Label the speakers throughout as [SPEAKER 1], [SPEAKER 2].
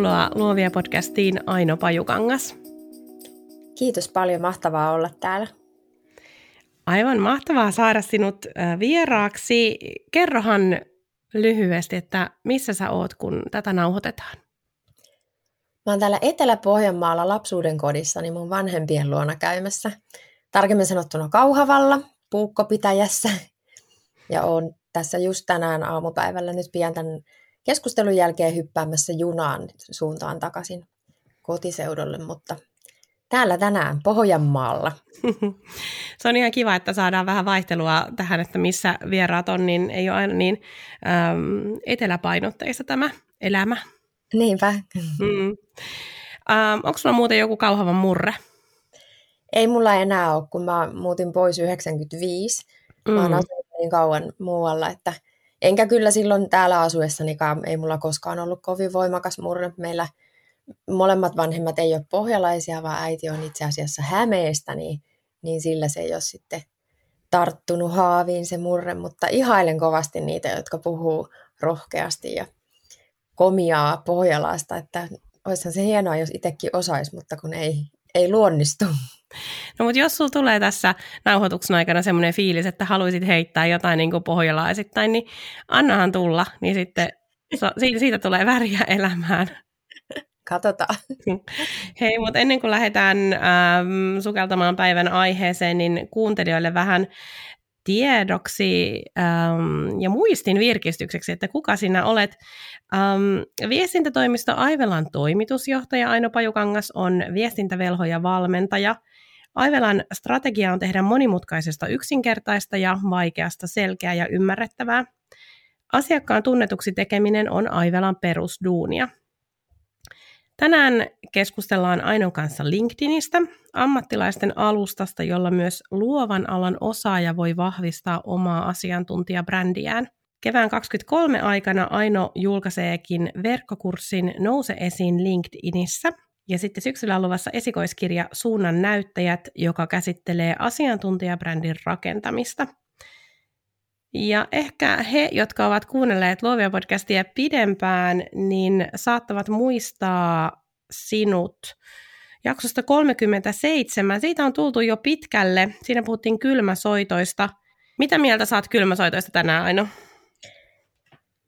[SPEAKER 1] tervetuloa Luovia podcastiin Aino Pajukangas.
[SPEAKER 2] Kiitos paljon, mahtavaa olla täällä.
[SPEAKER 1] Aivan mahtavaa saada sinut vieraaksi. Kerrohan lyhyesti, että missä sä oot, kun tätä nauhoitetaan?
[SPEAKER 2] Mä oon täällä Etelä-Pohjanmaalla lapsuuden kodissa, niin mun vanhempien luona käymässä. Tarkemmin sanottuna Kauhavalla, puukkopitäjässä. Ja oon tässä just tänään aamupäivällä nyt pian tämän keskustelun jälkeen hyppäämässä junaan suuntaan takaisin kotiseudulle, mutta täällä tänään Pohjanmaalla.
[SPEAKER 1] Se on ihan kiva, että saadaan vähän vaihtelua tähän, että missä vieraat on, niin ei ole aina niin äm, eteläpainotteista tämä elämä.
[SPEAKER 2] Niinpä.
[SPEAKER 1] Mm. Ähm, onko sulla muuten joku kauhavan murre?
[SPEAKER 2] Ei mulla enää ole, kun mä muutin pois 95. Mm. Mä oon asunut niin kauan muualla, että enkä kyllä silloin täällä asuessanikaan, ei mulla koskaan ollut kovin voimakas murre. Meillä molemmat vanhemmat ei ole pohjalaisia, vaan äiti on itse asiassa Hämeestä, niin, niin sillä se ei ole sitten tarttunut haaviin se murre, mutta ihailen kovasti niitä, jotka puhuu rohkeasti ja komiaa Pohjalaasta, että olisihan se hienoa, jos itsekin osaisi, mutta kun ei, ei luonnistu.
[SPEAKER 1] No mutta jos sulla tulee tässä nauhoituksen aikana semmoinen fiilis, että haluaisit heittää jotain niin kuin pohjalaisittain, niin annahan tulla, niin sitten siitä, siitä tulee väriä elämään.
[SPEAKER 2] Katsotaan.
[SPEAKER 1] Hei, mutta ennen kuin lähdetään ähm, sukeltamaan päivän aiheeseen, niin kuuntelijoille vähän tiedoksi ähm, ja muistin virkistykseksi, että kuka sinä olet. Ähm, viestintätoimisto Aivelan toimitusjohtaja Aino Pajukangas on viestintävelho ja valmentaja. Aivelan strategia on tehdä monimutkaisesta yksinkertaista ja vaikeasta selkeää ja ymmärrettävää. Asiakkaan tunnetuksi tekeminen on Aivelan perusduunia. Tänään keskustellaan Ainon kanssa LinkedInistä, ammattilaisten alustasta, jolla myös luovan alan osaaja voi vahvistaa omaa asiantuntijabrändiään. Kevään 2023 aikana Aino julkaiseekin verkkokurssin Nouse esiin LinkedInissä. Ja sitten syksyllä luvassa esikoiskirja Suunnan näyttäjät, joka käsittelee asiantuntijabrändin rakentamista – ja ehkä he, jotka ovat kuunnelleet Luovia podcastia pidempään, niin saattavat muistaa sinut jaksosta 37. Siitä on tultu jo pitkälle. Siinä puhuttiin kylmäsoitoista. Mitä mieltä saat kylmäsoitoista tänään, Aino?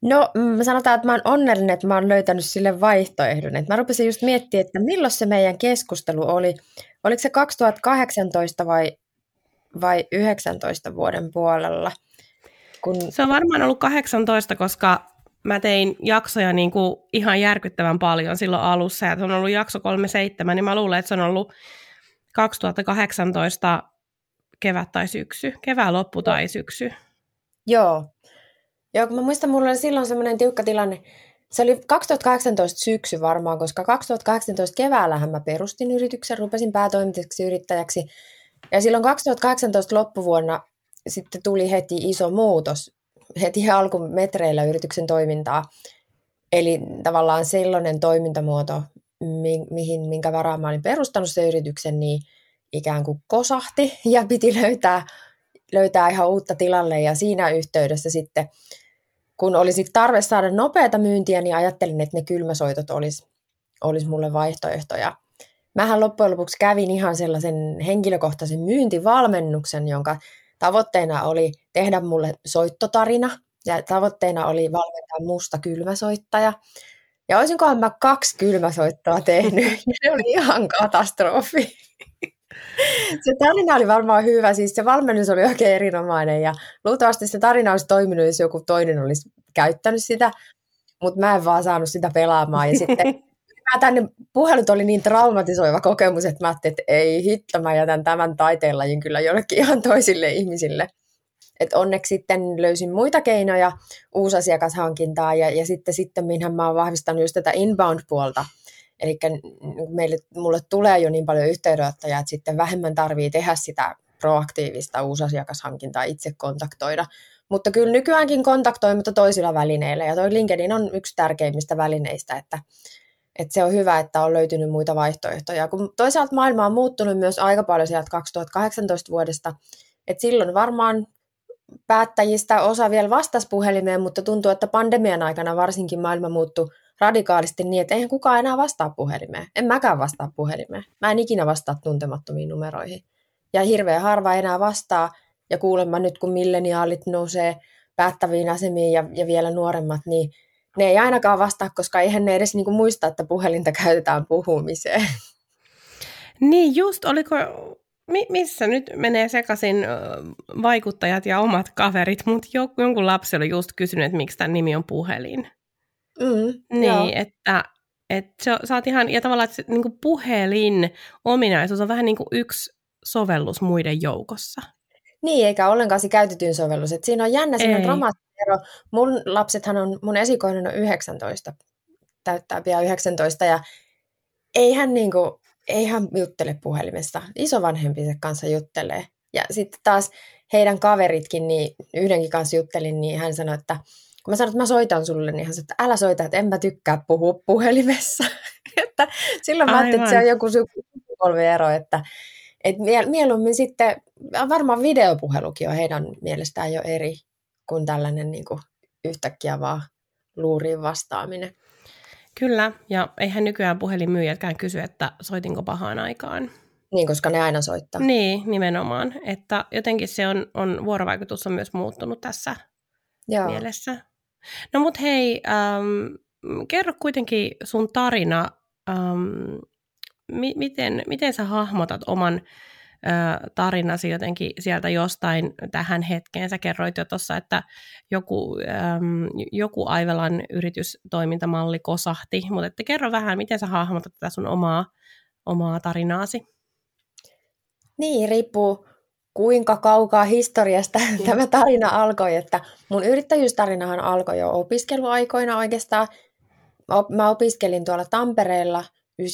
[SPEAKER 2] No, mä sanotaan, että mä oon onnellinen, että mä oon löytänyt sille vaihtoehdon. Mä rupesin just miettimään, että milloin se meidän keskustelu oli. Oliko se 2018 vai, vai 19 vuoden puolella?
[SPEAKER 1] Kun... Se on varmaan ollut 18, koska mä tein jaksoja niin kuin ihan järkyttävän paljon silloin alussa, ja se on ollut jakso 37, niin mä luulen, että se on ollut 2018 kevät tai syksy, kevään loppu tai syksy.
[SPEAKER 2] Joo. Joo, mä muistan, mulla oli silloin semmoinen tiukka tilanne. Se oli 2018 syksy varmaan, koska 2018 keväällähän mä perustin yrityksen, rupesin päätoimiseksi yrittäjäksi. Ja silloin 2018 loppuvuonna sitten tuli heti iso muutos heti alkumetreillä yrityksen toimintaa. Eli tavallaan sellainen toimintamuoto, mi- mihin, minkä varaan mä olin perustanut sen yrityksen, niin ikään kuin kosahti ja piti löytää, löytää ihan uutta tilalle. Ja siinä yhteydessä sitten, kun olisi tarve saada nopeata myyntiä, niin ajattelin, että ne kylmäsoitot olisi, olisi mulle vaihtoehtoja. Mähän loppujen lopuksi kävin ihan sellaisen henkilökohtaisen myyntivalmennuksen, jonka tavoitteena oli tehdä mulle soittotarina ja tavoitteena oli valmentaa musta kylmäsoittaja. Ja olisinkohan mä kaksi kylmäsoittoa tehnyt, ja se oli ihan katastrofi. Se tarina oli varmaan hyvä, siis se valmennus oli oikein erinomainen ja luultavasti se tarina olisi toiminut, jos joku toinen olisi käyttänyt sitä, mutta mä en vaan saanut sitä pelaamaan. Ja sitten tänne puhelut oli niin traumatisoiva kokemus, että mä ajattelin, että ei hitto, mä jätän tämän taiteenlajin kyllä jollekin ihan toisille ihmisille. Et onneksi sitten löysin muita keinoja uusasiakashankintaa ja, ja sitten, sitten minhän mä oon vahvistanut just tätä inbound-puolta. Eli meille, mulle tulee jo niin paljon yhteydenottoja, että sitten vähemmän tarvii tehdä sitä proaktiivista uusasiakashankintaa, itse kontaktoida. Mutta kyllä nykyäänkin kontaktoi, mutta toisilla välineillä. Ja toi LinkedIn on yksi tärkeimmistä välineistä, että et se on hyvä, että on löytynyt muita vaihtoehtoja. Kun toisaalta maailma on muuttunut myös aika paljon sieltä 2018 vuodesta, että silloin varmaan päättäjistä osa vielä vastasi puhelimeen, mutta tuntuu, että pandemian aikana varsinkin maailma muuttui radikaalisti niin, että eihän kukaan enää vastaa puhelimeen. En mäkään vastaa puhelimeen. Mä en ikinä vastaa tuntemattomiin numeroihin. Ja hirveän harva enää vastaa. Ja kuulemma nyt, kun milleniaalit nousee päättäviin asemiin ja, ja vielä nuoremmat, niin ne ei ainakaan vastaa, koska eihän ne edes niinku muista, että puhelinta käytetään puhumiseen.
[SPEAKER 1] Niin just, oliko, mi, missä nyt menee sekaisin vaikuttajat ja omat kaverit, mutta jonkun lapsi oli just kysynyt, että miksi tämän nimi on puhelin.
[SPEAKER 2] Mm,
[SPEAKER 1] niin, joo. että että se, sä oot ihan, ja tavallaan, että se, niin puhelin ominaisuus on vähän niin kuin yksi sovellus muiden joukossa.
[SPEAKER 2] Niin, eikä ollenkaan se käytetyn sovellus. Et siinä on jännä, siinä on dramaattinen ero. Mun lapsethan on, mun esikoinen on 19, täyttää pian 19, ja ei hän, niinku, ei hän juttele puhelimessa. Isovanhempiensa kanssa juttelee. Ja sitten taas heidän kaveritkin, niin yhdenkin kanssa juttelin, niin hän sanoi, että kun mä sanoin, että mä soitan sulle, niin hän sanoi, että älä soita, että en mä tykkää puhua puhelimessa. että silloin mä ajattelin, että se on joku sukupolviero, että et mieluummin sitten, varmaan videopuhelukin on heidän mielestään jo eri kuin tällainen niin kuin yhtäkkiä vaan luuriin vastaaminen.
[SPEAKER 1] Kyllä, ja eihän nykyään puhelinmyyjätkään kysy, että soitinko pahaan aikaan.
[SPEAKER 2] Niin, koska ne aina soittaa.
[SPEAKER 1] Niin, nimenomaan. Että jotenkin se on, on vuorovaikutus on myös muuttunut tässä Joo. mielessä. No mut hei, ähm, kerro kuitenkin sun tarina ähm, mi- miten, miten sä hahmotat oman tarinasi jotenkin sieltä jostain tähän hetkeen? Sä kerroit jo tuossa, että joku, äm, joku Aivelan yritystoimintamalli kosahti, mutta että kerro vähän, miten sä hahmotat tätä sun omaa, omaa tarinaasi?
[SPEAKER 2] Niin, riippuu kuinka kaukaa historiasta mm. tämä tarina alkoi, että mun yrittäjyystarinahan alkoi jo opiskeluaikoina oikeastaan. Mä opiskelin tuolla Tampereella 96-2000.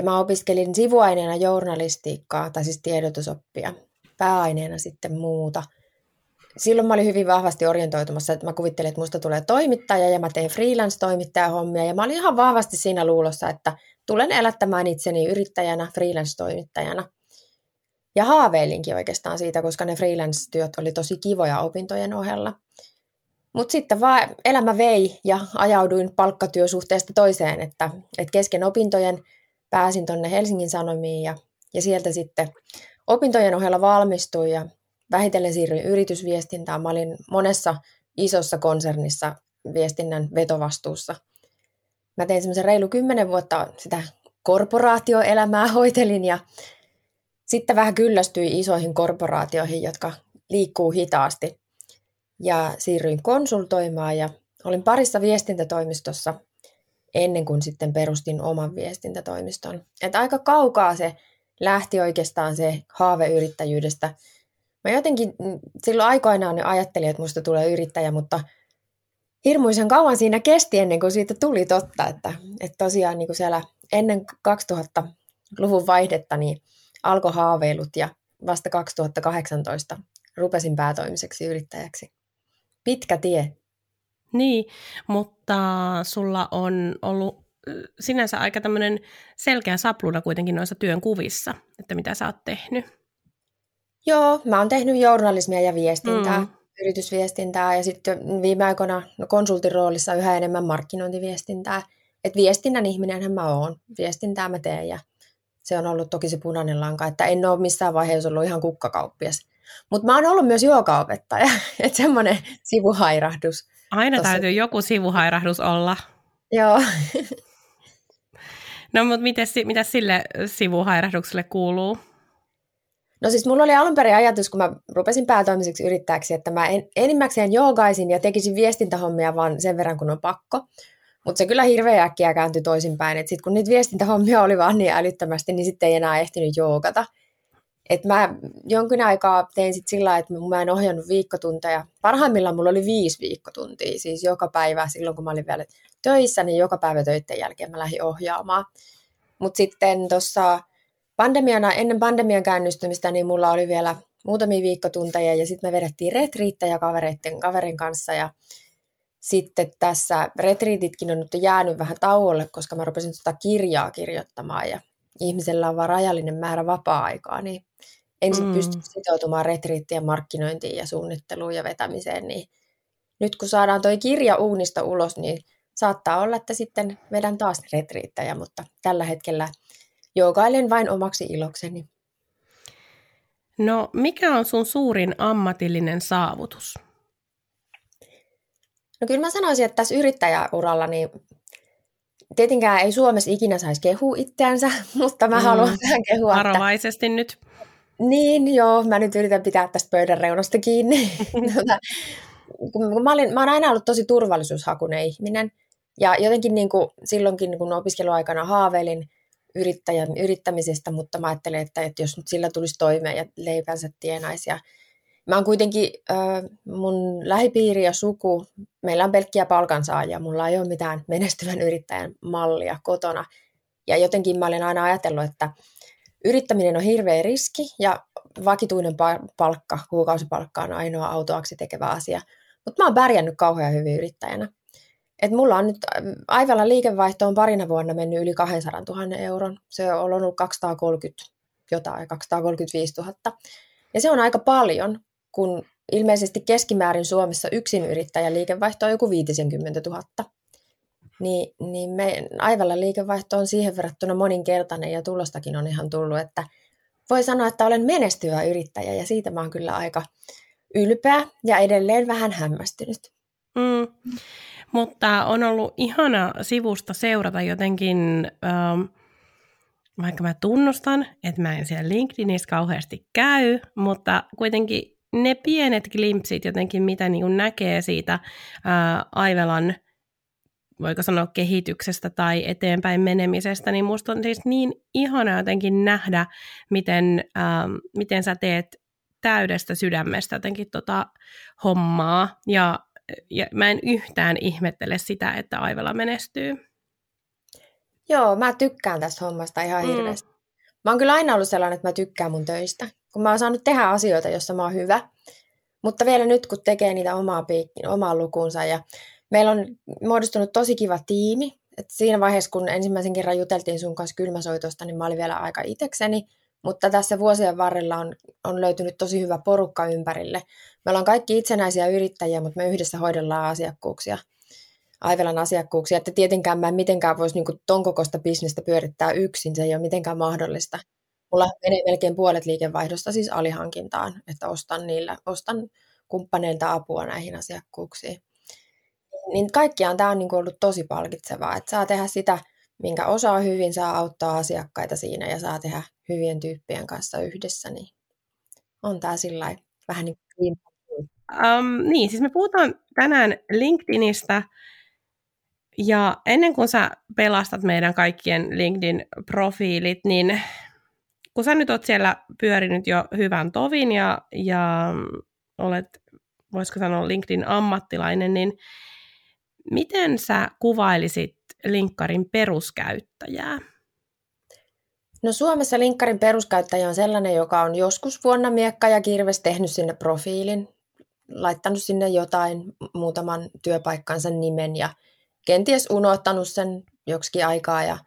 [SPEAKER 2] Ja mä opiskelin sivuaineena journalistiikkaa, tai siis tiedotusoppia, pääaineena sitten muuta. Silloin mä olin hyvin vahvasti orientoitumassa, että mä kuvittelin, että musta tulee toimittaja ja mä teen freelance-toimittajahommia. Ja mä olin ihan vahvasti siinä luulossa, että tulen elättämään itseni yrittäjänä, freelance-toimittajana. Ja haaveilinkin oikeastaan siitä, koska ne freelance-työt oli tosi kivoja opintojen ohella. Mutta sitten vaan elämä vei ja ajauduin palkkatyösuhteesta toiseen, että, että kesken opintojen pääsin tuonne Helsingin Sanomiin ja, ja sieltä sitten opintojen ohella valmistuin ja vähitellen siirryin yritysviestintään. Mä olin monessa isossa konsernissa viestinnän vetovastuussa. Mä tein semmoisen reilu kymmenen vuotta sitä korporaatioelämää hoitelin ja sitten vähän kyllästyin isoihin korporaatioihin, jotka liikkuu hitaasti ja siirryin konsultoimaan ja olin parissa viestintätoimistossa ennen kuin sitten perustin oman viestintätoimiston. Että aika kaukaa se lähti oikeastaan se haaveyrittäjyydestä. Mä jotenkin mm, silloin aikoinaan ajattelin, että musta tulee yrittäjä, mutta hirmuisen kauan siinä kesti ennen kuin siitä tuli totta, että, että tosiaan niin kuin siellä ennen 2000-luvun vaihdetta niin alkoi haaveilut ja vasta 2018 rupesin päätoimiseksi yrittäjäksi pitkä tie.
[SPEAKER 1] Niin, mutta sulla on ollut sinänsä aika tämmöinen selkeä sapluuna kuitenkin noissa työn kuvissa, että mitä sä oot tehnyt.
[SPEAKER 2] Joo, mä oon tehnyt journalismia ja viestintää, mm. yritysviestintää ja sitten viime aikoina no konsultin roolissa yhä enemmän markkinointiviestintää. Et viestinnän ihminenhän mä oon, viestintää mä teen ja se on ollut toki se punainen lanka, että en ole missään vaiheessa ollut ihan kukkakauppias. Mutta mä oon ollut myös juokaopettaja, että semmoinen sivuhairahdus.
[SPEAKER 1] Aina tossa. täytyy joku sivuhairahdus olla.
[SPEAKER 2] Joo.
[SPEAKER 1] no mutta mitä sille sivuhairahdukselle kuuluu?
[SPEAKER 2] No siis mulla oli alun perin ajatus, kun mä rupesin päätoimiseksi yrittäjäksi, että mä en, enimmäkseen joogaisin ja tekisin viestintähommia vaan sen verran, kun on pakko. Mutta se kyllä hirveän äkkiä kääntyi toisinpäin. Että sitten kun niitä viestintähommia oli vaan niin älyttömästi, niin sitten ei enää ehtinyt joogata. Et mä jonkin aikaa tein sitten sillä että mä en ohjannut viikkotunteja. Parhaimmillaan mulla oli viisi viikkotuntia, siis joka päivä silloin kun mä olin vielä töissä, niin joka päivä töiden jälkeen mä lähdin ohjaamaan. Mutta sitten tuossa pandemiana, ennen pandemian käynnistymistä, niin mulla oli vielä muutamia viikkotunteja ja sitten me vedettiin retriittejä kavereiden kaverin kanssa ja sitten tässä retriititkin on nyt jäänyt vähän tauolle, koska mä rupesin tuota kirjaa kirjoittamaan ja ihmisellä on vain rajallinen määrä vapaa-aikaa, niin en mm. pysty sitoutumaan retriittien markkinointiin ja suunnitteluun ja vetämiseen, niin nyt kun saadaan toi kirja uunista ulos, niin saattaa olla, että sitten vedän taas retriittäjä, mutta tällä hetkellä joogailen vain omaksi ilokseni.
[SPEAKER 1] No, mikä on sun suurin ammatillinen saavutus?
[SPEAKER 2] No kyllä mä sanoisin, että tässä yrittäjäuralla niin tietenkään ei Suomessa ikinä saisi kehua itseänsä, mutta mä mm. haluan vähän kehua.
[SPEAKER 1] Varovaisesti että... nyt.
[SPEAKER 2] Niin, joo, mä nyt yritän pitää tästä pöydän reunasta kiinni. Tota, kun mä, olin, mä oon aina ollut tosi turvallisuushakunen ihminen, ja jotenkin niin kuin silloinkin kun opiskeluaikana haaveilin yrittäjän, yrittämisestä, mutta mä ajattelin, että, että jos nyt sillä tulisi toimeen ja leipänsä tienaisi. Ja mä oon kuitenkin, äh, mun lähipiiri ja suku, meillä on pelkkiä palkansaajia, mulla ei ole mitään menestyvän yrittäjän mallia kotona. Ja jotenkin mä olen aina ajatellut, että yrittäminen on hirveä riski ja vakituinen palkka, kuukausipalkka on ainoa autoaksi tekevä asia. Mutta mä oon pärjännyt kauhean hyvin yrittäjänä. Et mulla on nyt Aivalla liikevaihto on parina vuonna mennyt yli 200 000 euron. Se on ollut 230 jotain, 235 000. Ja se on aika paljon, kun ilmeisesti keskimäärin Suomessa yksin yrittäjän liikevaihto on joku 50 000. Niin, niin me Aivalla liikevaihto on siihen verrattuna moninkertainen ja tulostakin on ihan tullut, että voi sanoa, että olen menestyvä yrittäjä ja siitä mä oon kyllä aika ylpeä ja edelleen vähän hämmästynyt.
[SPEAKER 1] Mm. Mutta on ollut ihana sivusta seurata jotenkin, ähm, vaikka mä tunnustan, että mä en siellä LinkedInissä kauheasti käy, mutta kuitenkin ne pienet glimpsit jotenkin, mitä niin näkee siitä äh, Aivelan voiko sanoa kehityksestä tai eteenpäin menemisestä, niin musta on siis niin ihana jotenkin nähdä, miten, ähm, miten sä teet täydestä sydämestä jotenkin tota hommaa. Ja, ja mä en yhtään ihmettele sitä, että Aivela menestyy.
[SPEAKER 2] Joo, mä tykkään tästä hommasta ihan mm. hirveästi. Mä oon kyllä aina ollut sellainen, että mä tykkään mun töistä, kun mä oon saanut tehdä asioita, joissa mä oon hyvä. Mutta vielä nyt, kun tekee niitä omaa, piikki, omaa lukunsa ja meillä on muodostunut tosi kiva tiimi. Et siinä vaiheessa, kun ensimmäisen kerran juteltiin sun kanssa kylmäsoitosta, niin mä olin vielä aika itekseni. Mutta tässä vuosien varrella on, on löytynyt tosi hyvä porukka ympärille. Me ollaan kaikki itsenäisiä yrittäjiä, mutta me yhdessä hoidellaan asiakkuuksia, Aivelan asiakkuuksia. Että tietenkään mä en mitenkään voisi niin ton kokoista bisnestä pyörittää yksin, se ei ole mitenkään mahdollista. Mulla menee melkein puolet liikevaihdosta siis alihankintaan, että ostan, niillä, ostan kumppaneilta apua näihin asiakkuuksiin. Niin kaikkiaan tämä on niin ollut tosi palkitsevaa, että saa tehdä sitä, minkä osaa hyvin, saa auttaa asiakkaita siinä ja saa tehdä hyvien tyyppien kanssa yhdessä, niin on tämä sillä vähän niin kuin
[SPEAKER 1] Um, niin, siis me puhutaan tänään LinkedInistä, ja ennen kuin sä pelastat meidän kaikkien LinkedIn-profiilit, niin kun sä nyt oot siellä pyörinyt jo hyvän tovin ja, ja olet, voisiko sanoa LinkedIn ammattilainen, niin miten sä kuvailisit linkkarin peruskäyttäjää?
[SPEAKER 2] No Suomessa linkkarin peruskäyttäjä on sellainen, joka on joskus vuonna miekka ja kirves tehnyt sinne profiilin, laittanut sinne jotain muutaman työpaikkansa nimen ja kenties unohtanut sen joksikin aikaa ja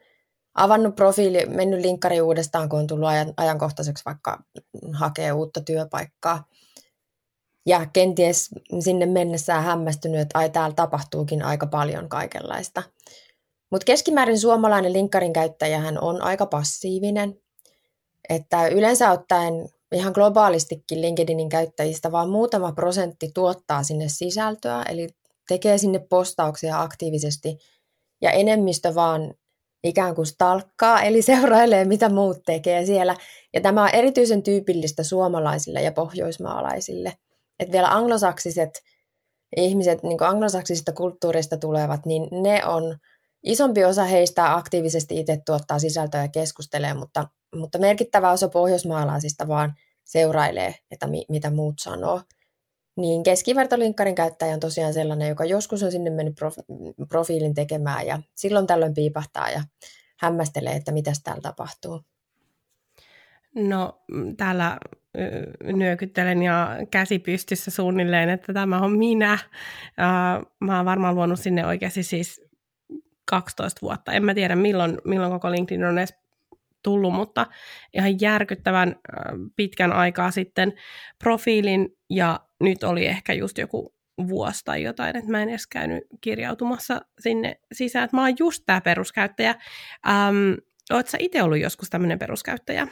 [SPEAKER 2] avannut profiili, mennyt linkkari uudestaan, kun on tullut ajan, ajankohtaiseksi vaikka hakee uutta työpaikkaa. Ja kenties sinne mennessään hämmästynyt, että ai täällä tapahtuukin aika paljon kaikenlaista. Mutta keskimäärin suomalainen linkkarin käyttäjähän on aika passiivinen. Että yleensä ottaen ihan globaalistikin LinkedInin käyttäjistä vaan muutama prosentti tuottaa sinne sisältöä, eli tekee sinne postauksia aktiivisesti, ja enemmistö vaan ikään kuin stalkkaa, eli seurailee, mitä muut tekee siellä. Ja tämä on erityisen tyypillistä suomalaisille ja pohjoismaalaisille. Että vielä anglosaksiset ihmiset, niin anglosaksisista kulttuurista tulevat, niin ne on, isompi osa heistä aktiivisesti itse tuottaa sisältöä ja keskustelee, mutta, mutta merkittävä osa pohjoismaalaisista vaan seurailee, että mi, mitä muut sanoo. Niin keskivertolinkkarin käyttäjä on tosiaan sellainen, joka joskus on sinne mennyt profiilin tekemään ja silloin tällöin piipahtaa ja hämmästelee, että mitä täällä tapahtuu.
[SPEAKER 1] No täällä nyökyttelen ja käsi pystyssä suunnilleen, että tämä on minä. Mä oon varmaan luonut sinne oikeasti siis 12 vuotta. En mä tiedä milloin, milloin koko LinkedIn on edes tullut, mutta ihan järkyttävän pitkän aikaa sitten profiilin ja nyt oli ehkä just joku vuosi tai jotain, että mä en edes käynyt kirjautumassa sinne sisään. Että mä oon just tämä peruskäyttäjä. Ähm, Oletko sä itse ollut joskus tämmöinen peruskäyttäjä?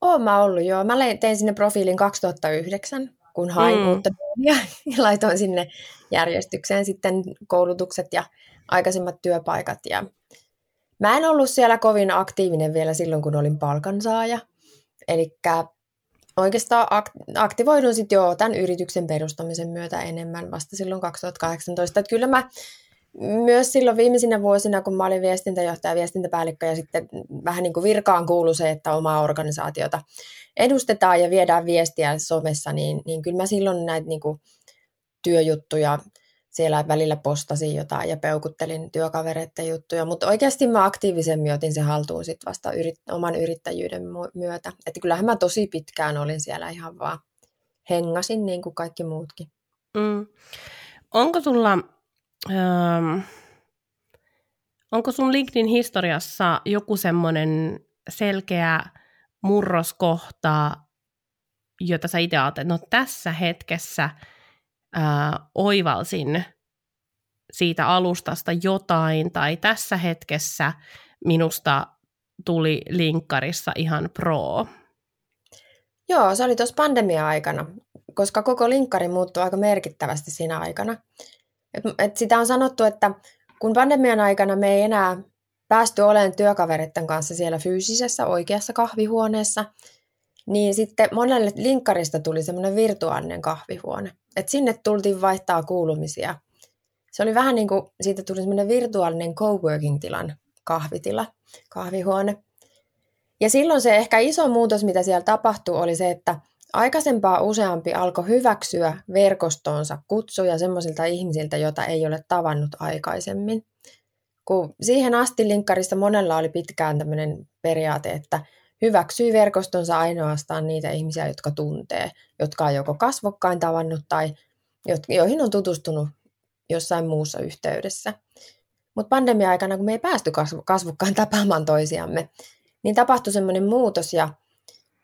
[SPEAKER 2] Oon mä ollut, joo. Mä tein sinne profiilin 2009, kun hain mm. uutta ja laitoin sinne järjestykseen sitten koulutukset ja aikaisemmat työpaikat. Ja mä en ollut siellä kovin aktiivinen vielä silloin, kun olin palkansaaja. Eli oikeastaan aktivoidun sitten jo tämän yrityksen perustamisen myötä enemmän vasta silloin 2018. Että kyllä mä myös silloin viimeisinä vuosina, kun mä olin viestintäjohtaja ja viestintäpäällikkö ja sitten vähän niin kuin virkaan kuulu se, että omaa organisaatiota edustetaan ja viedään viestiä somessa, niin, niin kyllä mä silloin näitä niin kuin työjuttuja siellä välillä postasin jotain ja peukuttelin työkavereiden juttuja, mutta oikeasti mä aktiivisemmin otin se haltuun sit vasta yrit, oman yrittäjyyden myötä. Että kyllähän mä tosi pitkään olin siellä ihan vaan hengasin niin kuin kaikki muutkin.
[SPEAKER 1] Mm. Onko sulla Öm, onko sun LinkedIn historiassa joku semmoinen selkeä murroskohta, jota sä itse ajattelet, no tässä hetkessä ää, oivalsin siitä alustasta jotain, tai tässä hetkessä minusta tuli linkkarissa ihan pro?
[SPEAKER 2] Joo, se oli tuossa pandemia-aikana, koska koko linkkari muuttui aika merkittävästi siinä aikana. Et, sitä on sanottu, että kun pandemian aikana me ei enää päästy olemaan työkavereiden kanssa siellä fyysisessä oikeassa kahvihuoneessa, niin sitten monelle linkkarista tuli semmoinen virtuaalinen kahvihuone. Et sinne tultiin vaihtaa kuulumisia. Se oli vähän niin kuin, siitä tuli semmoinen virtuaalinen coworking-tilan kahvitila, kahvihuone. Ja silloin se ehkä iso muutos, mitä siellä tapahtui, oli se, että Aikaisempaa useampi alkoi hyväksyä verkostoonsa kutsuja semmoisilta ihmisiltä, joita ei ole tavannut aikaisemmin. Kun siihen asti linkkarissa monella oli pitkään tämmöinen periaate, että hyväksyy verkostonsa ainoastaan niitä ihmisiä, jotka tuntee, jotka on joko kasvokkain tavannut tai joihin on tutustunut jossain muussa yhteydessä. Mutta pandemia-aikana, kun me ei päästy kasvokkain tapaamaan toisiamme, niin tapahtui semmoinen muutos ja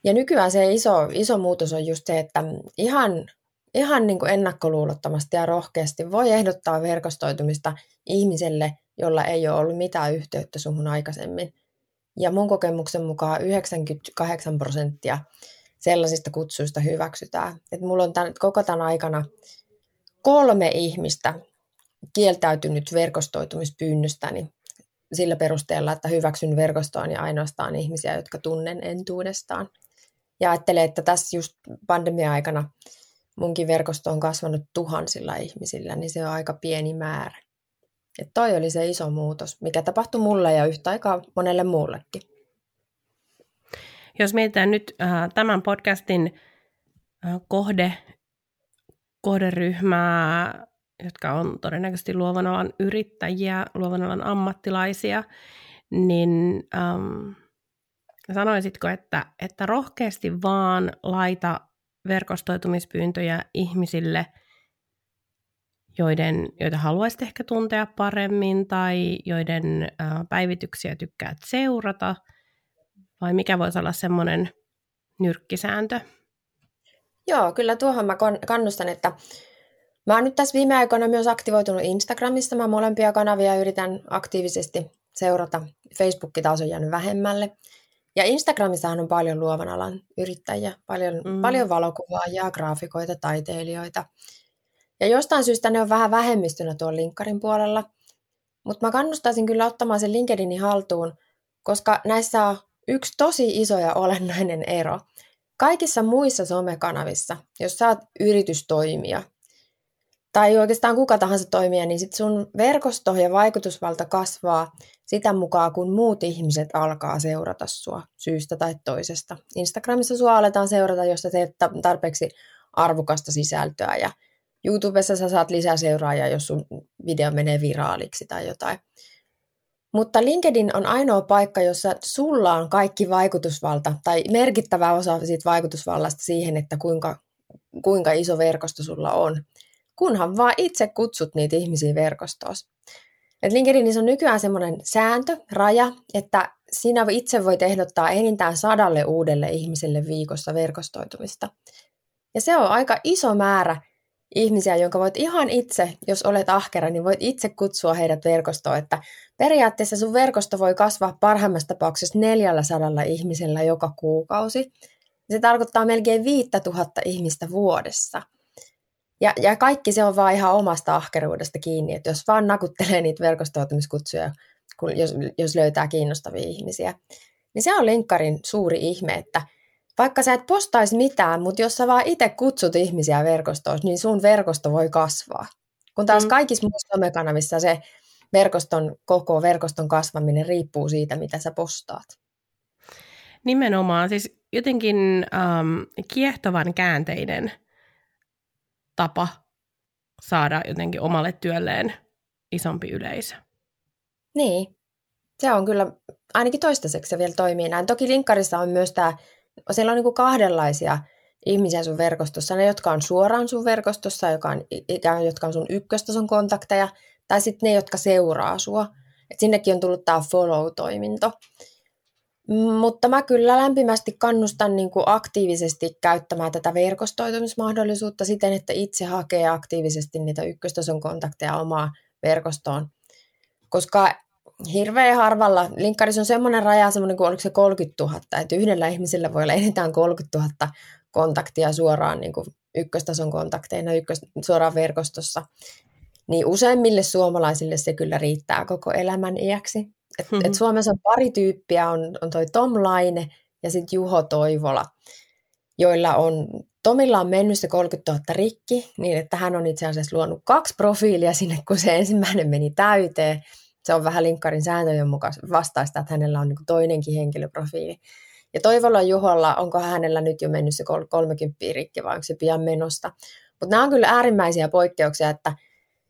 [SPEAKER 2] ja nykyään se iso, iso muutos on just se, että ihan, ihan niin kuin ennakkoluulottomasti ja rohkeasti voi ehdottaa verkostoitumista ihmiselle, jolla ei ole ollut mitään yhteyttä suhun aikaisemmin. Ja mun kokemuksen mukaan 98 prosenttia sellaisista kutsuista hyväksytään. Et mulla on tämän, koko tämän aikana kolme ihmistä kieltäytynyt verkostoitumispyynnöstäni sillä perusteella, että hyväksyn verkostoon ja ainoastaan ihmisiä, jotka tunnen entuudestaan. Ja ajattelen, että tässä just pandemia-aikana munkin verkosto on kasvanut tuhansilla ihmisillä, niin se on aika pieni määrä. Ja toi oli se iso muutos, mikä tapahtui mulle ja yhtä aikaa monelle muullekin.
[SPEAKER 1] Jos mietitään nyt äh, tämän podcastin äh, kohde, kohderyhmää, jotka on todennäköisesti luovan alan yrittäjiä, luovan alan ammattilaisia, niin ähm, sanoisitko, että, että rohkeasti vaan laita verkostoitumispyyntöjä ihmisille, joiden, joita haluaisit ehkä tuntea paremmin tai joiden päivityksiä tykkäät seurata, vai mikä voisi olla semmoinen nyrkkisääntö?
[SPEAKER 2] Joo, kyllä tuohon mä kannustan, että mä oon nyt tässä viime aikoina myös aktivoitunut Instagramissa. Mä molempia kanavia yritän aktiivisesti seurata. Facebook taas on jäänyt vähemmälle. Ja Instagramissahan on paljon luovan alan yrittäjiä, paljon, mm. paljon valokuvaajia, graafikoita, taiteilijoita. Ja jostain syystä ne on vähän vähemmistönä tuolla linkkarin puolella. Mutta mä kannustaisin kyllä ottamaan sen LinkedInin haltuun, koska näissä on yksi tosi iso ja olennainen ero. Kaikissa muissa somekanavissa, jos sä oot yritystoimija, tai oikeastaan kuka tahansa toimija, niin sit sun verkosto ja vaikutusvalta kasvaa sitä mukaan, kun muut ihmiset alkaa seurata sua syystä tai toisesta. Instagramissa sua aletaan seurata, jos sä teet tarpeeksi arvokasta sisältöä ja YouTubessa sä saat lisää seuraajia, jos sun video menee viraaliksi tai jotain. Mutta LinkedIn on ainoa paikka, jossa sulla on kaikki vaikutusvalta tai merkittävä osa siitä vaikutusvallasta siihen, että kuinka, kuinka iso verkosto sulla on kunhan vaan itse kutsut niitä ihmisiä verkostoon. Et LinkedInissä on nykyään semmoinen sääntö, raja, että sinä itse voit ehdottaa enintään sadalle uudelle ihmiselle viikossa verkostoitumista. Ja se on aika iso määrä ihmisiä, jonka voit ihan itse, jos olet ahkera, niin voit itse kutsua heidät verkostoon, että periaatteessa sun verkosto voi kasvaa parhaimmassa tapauksessa 400 ihmisellä joka kuukausi. Se tarkoittaa melkein 5000 ihmistä vuodessa. Ja, ja kaikki se on vaan ihan omasta ahkeruudesta kiinni, että jos vaan nakuttelee niitä verkostoitumiskutsuja, kun, jos, jos löytää kiinnostavia ihmisiä, niin se on linkkarin suuri ihme, että vaikka sä et postaisi mitään, mutta jos sä vaan itse kutsut ihmisiä verkostoon, niin sun verkosto voi kasvaa. Kun taas mm. kaikissa muissa somekanavissa se verkoston koko verkoston kasvaminen riippuu siitä, mitä sä postaat.
[SPEAKER 1] Nimenomaan, siis jotenkin ähm, kiehtovan käänteinen tapa saada jotenkin omalle työlleen isompi yleisö.
[SPEAKER 2] Niin, se on kyllä, ainakin toistaiseksi se vielä toimii näin. Toki linkkarissa on myös tämä, siellä on niin kuin kahdenlaisia ihmisiä sun verkostossa. Ne, jotka on suoraan sun verkostossa, joka on, jotka on sun ykköstason kontakteja, tai sitten ne, jotka seuraa sua. Et sinnekin on tullut tämä follow-toiminto. Mutta mä kyllä lämpimästi kannustan niin kuin aktiivisesti käyttämään tätä verkostoitumismahdollisuutta siten, että itse hakee aktiivisesti niitä ykköstason kontakteja omaa verkostoon. Koska hirveän harvalla, linkkarissa on semmoinen raja, semmoinen kuin oliko se 30 000, että yhdellä ihmisellä voi olla enintään 30 000 kontaktia suoraan niin kuin ykköstason kontakteina ykkös, suoraan verkostossa. Niin useimmille suomalaisille se kyllä riittää koko elämän iäksi. Et, mm-hmm. et Suomessa on pari tyyppiä, on, on toi Tom Laine ja sitten Juho Toivola, joilla on, Tomilla on mennyt se 30 000 rikki, niin että hän on itse asiassa luonut kaksi profiilia sinne, kun se ensimmäinen meni täyteen. Se on vähän linkkarin sääntöjen mukaan vastaista, että hänellä on niin toinenkin henkilöprofiili. Ja Toivolla Juholla, onko hänellä nyt jo mennyt se 30 rikki vai onko se pian menosta. Mutta nämä on kyllä äärimmäisiä poikkeuksia, että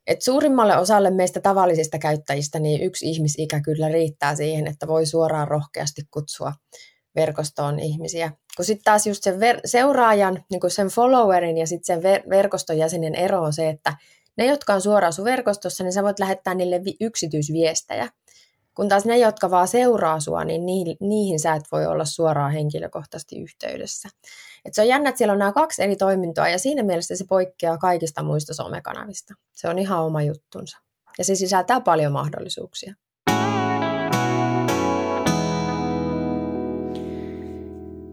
[SPEAKER 2] et suurimmalle osalle meistä tavallisista käyttäjistä niin yksi ihmisikä kyllä riittää siihen, että voi suoraan rohkeasti kutsua verkostoon ihmisiä. Kun sitten taas just sen ver- seuraajan, niin sen followerin ja sitten sen ver- verkoston jäsenen ero on se, että ne, jotka on suoraan sun verkostossa, niin sä voit lähettää niille vi- yksityisviestejä. Kun taas ne, jotka vaan seuraa sua, niin niihin, niihin sä et voi olla suoraan henkilökohtaisesti yhteydessä. Et se on jännä, että siellä on nämä kaksi eri toimintoa ja siinä mielessä se poikkeaa kaikista muista somekanavista. Se on ihan oma juttunsa. Ja se sisältää paljon mahdollisuuksia.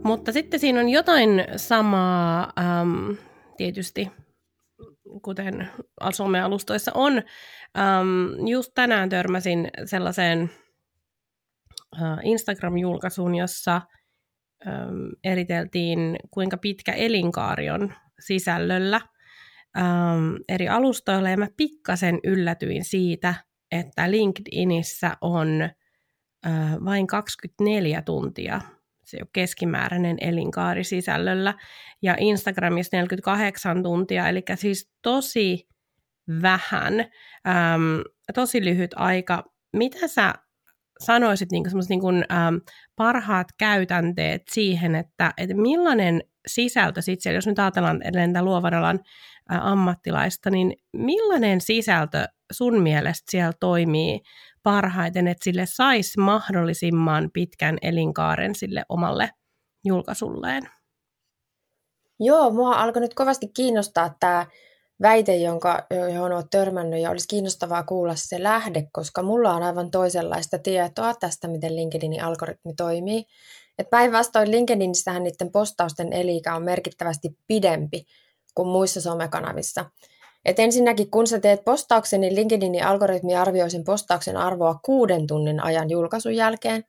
[SPEAKER 1] Mutta sitten siinä on jotain samaa ähm, tietysti, kuten somealustoissa on. Ähm, just tänään törmäsin sellaiseen Instagram-julkaisuun, jossa – äm, eriteltiin, kuinka pitkä elinkaari on sisällöllä äm, eri alustoilla, ja mä pikkasen yllätyin siitä, että LinkedInissä on äh, vain 24 tuntia. Se on keskimääräinen elinkaari sisällöllä, ja Instagramissa 48 tuntia, eli siis tosi vähän, äm, tosi lyhyt aika. Mitä sä sanoisit niin kuin niin kuin, ähm, parhaat käytänteet siihen, että, että millainen sisältö sitten jos nyt ajatellaan edelleen luovan alan äh, ammattilaista, niin millainen sisältö sun mielestä siellä toimii parhaiten, että sille saisi mahdollisimman pitkän elinkaaren sille omalle julkaisulleen?
[SPEAKER 2] Joo, mua alkoi nyt kovasti kiinnostaa tämä väite, jonka, johon olet törmännyt ja olisi kiinnostavaa kuulla se lähde, koska mulla on aivan toisenlaista tietoa tästä, miten LinkedInin algoritmi toimii. Et päinvastoin LinkedInissähän niiden postausten elikä on merkittävästi pidempi kuin muissa somekanavissa. Et ensinnäkin, kun sä teet postauksen, niin LinkedInin algoritmi arvioi sen postauksen arvoa kuuden tunnin ajan julkaisun jälkeen.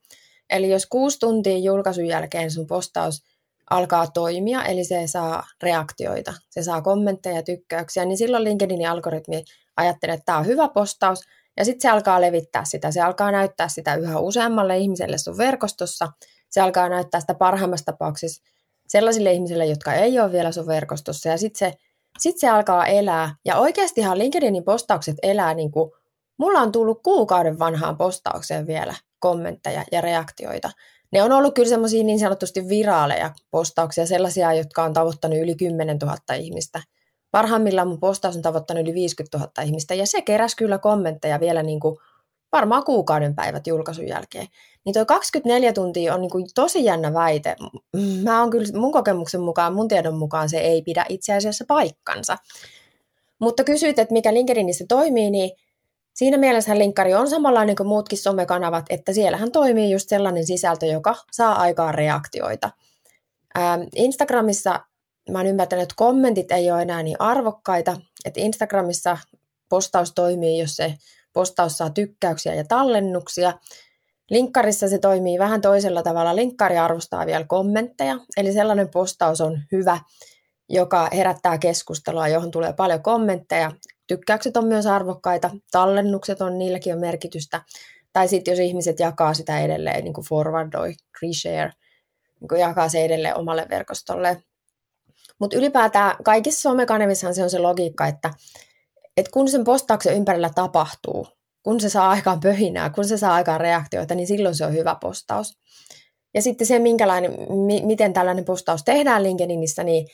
[SPEAKER 2] Eli jos kuusi tuntia julkaisun jälkeen sun postaus alkaa toimia, eli se saa reaktioita, se saa kommentteja ja tykkäyksiä, niin silloin LinkedInin algoritmi ajattelee, että tämä on hyvä postaus, ja sitten se alkaa levittää sitä, se alkaa näyttää sitä yhä useammalle ihmiselle sun verkostossa, se alkaa näyttää sitä parhaimmassa tapauksessa sellaisille ihmisille, jotka ei ole vielä sun verkostossa, ja sitten se, sit se alkaa elää, ja oikeastihan LinkedInin postaukset elää niin kuin, mulla on tullut kuukauden vanhaan postaukseen vielä kommentteja ja reaktioita, ne on ollut kyllä semmoisia niin sanotusti viraaleja postauksia, sellaisia, jotka on tavoittanut yli 10 000 ihmistä. Parhaimmillaan mun postaus on tavoittanut yli 50 000 ihmistä, ja se keräsi kyllä kommentteja vielä niin kuin varmaan kuukauden päivät julkaisun jälkeen. Niin toi 24 tuntia on niin kuin tosi jännä väite. Mä on kyllä mun kokemuksen mukaan, mun tiedon mukaan se ei pidä itse asiassa paikkansa. Mutta kysyit, että mikä LinkedInissä toimii, niin siinä mielessä linkkari on samanlainen kuin muutkin somekanavat, että siellähän toimii just sellainen sisältö, joka saa aikaan reaktioita. Ähm, Instagramissa mä oon ymmärtänyt, että kommentit ei ole enää niin arvokkaita, että Instagramissa postaus toimii, jos se postaus saa tykkäyksiä ja tallennuksia. Linkkarissa se toimii vähän toisella tavalla. Linkkari arvostaa vielä kommentteja, eli sellainen postaus on hyvä, joka herättää keskustelua, johon tulee paljon kommentteja. Tykkäykset on myös arvokkaita, tallennukset on, niilläkin on merkitystä. Tai sitten jos ihmiset jakaa sitä edelleen, niin kuin forwardoi, reshare, niin kuin jakaa se edelleen omalle verkostolle. Mutta ylipäätään kaikissa somekanavissahan se on se logiikka, että, että kun sen postauksen ympärillä tapahtuu, kun se saa aikaan pöhinää, kun se saa aikaan reaktioita, niin silloin se on hyvä postaus. Ja sitten se, minkälainen, mi- miten tällainen postaus tehdään LinkedInissä, niin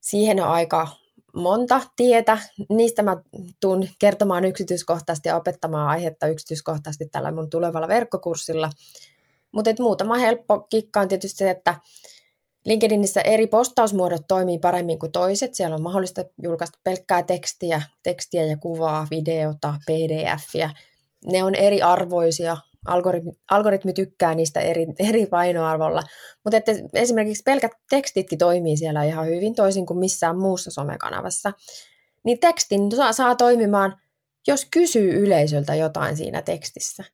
[SPEAKER 2] siihen on aika monta tietä. Niistä mä tuun kertomaan yksityiskohtaisesti ja opettamaan aihetta yksityiskohtaisesti tällä mun tulevalla verkkokurssilla. Mutta muutama helppo kikka on tietysti se, että LinkedInissä eri postausmuodot toimii paremmin kuin toiset. Siellä on mahdollista julkaista pelkkää tekstiä, tekstiä ja kuvaa, videota, pdf Ne on eri arvoisia. Algoritmi, algoritmi tykkää niistä eri, eri painoarvolla. Mutta että esimerkiksi pelkät tekstitkin toimii siellä ihan hyvin, toisin kuin missään muussa somekanavassa. Niin tekstin saa, saa toimimaan, jos kysyy yleisöltä jotain siinä tekstissä.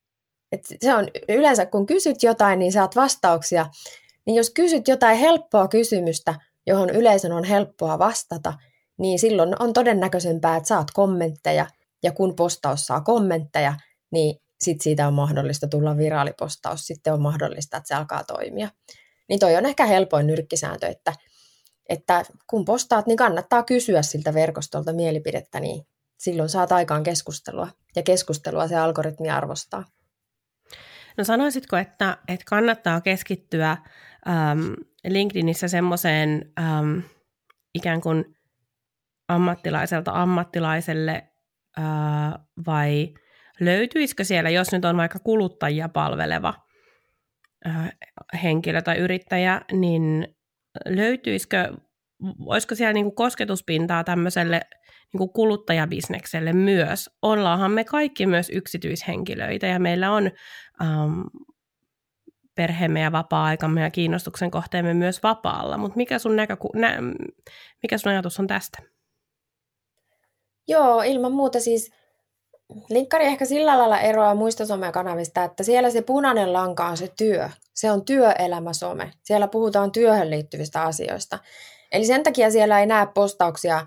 [SPEAKER 2] Et se on yleensä, kun kysyt jotain, niin saat vastauksia niin jos kysyt jotain helppoa kysymystä, johon yleisön on helppoa vastata, niin silloin on todennäköisempää, että saat kommentteja, ja kun postaus saa kommentteja, niin sit siitä on mahdollista tulla viraalipostaus, sitten on mahdollista, että se alkaa toimia. Niin toi on ehkä helpoin nyrkkisääntö, että, että kun postaat, niin kannattaa kysyä siltä verkostolta mielipidettä, niin silloin saat aikaan keskustelua, ja keskustelua se algoritmi arvostaa.
[SPEAKER 1] No sanoisitko, että, että kannattaa keskittyä ähm, LinkedInissä semmoiseen ähm, ikään kuin ammattilaiselta ammattilaiselle äh, vai löytyisikö siellä, jos nyt on vaikka kuluttajia palveleva henkilö tai yrittäjä, niin löytyisikö, olisiko siellä niin kuin kosketuspintaa tämmöiselle niin kuin kuluttajabisnekselle myös. Ollaanhan me kaikki myös yksityishenkilöitä ja meillä on um, perheemme ja vapaa-aikamme ja kiinnostuksen kohteemme myös vapaalla. Mutta mikä, sun näköku- nä- mikä sun ajatus on tästä?
[SPEAKER 2] Joo, ilman muuta siis linkkari ehkä sillä lailla eroaa muista somekanavista, että siellä se punainen lanka on se työ. Se on työelämäsome. Siellä puhutaan työhön liittyvistä asioista. Eli sen takia siellä ei näe postauksia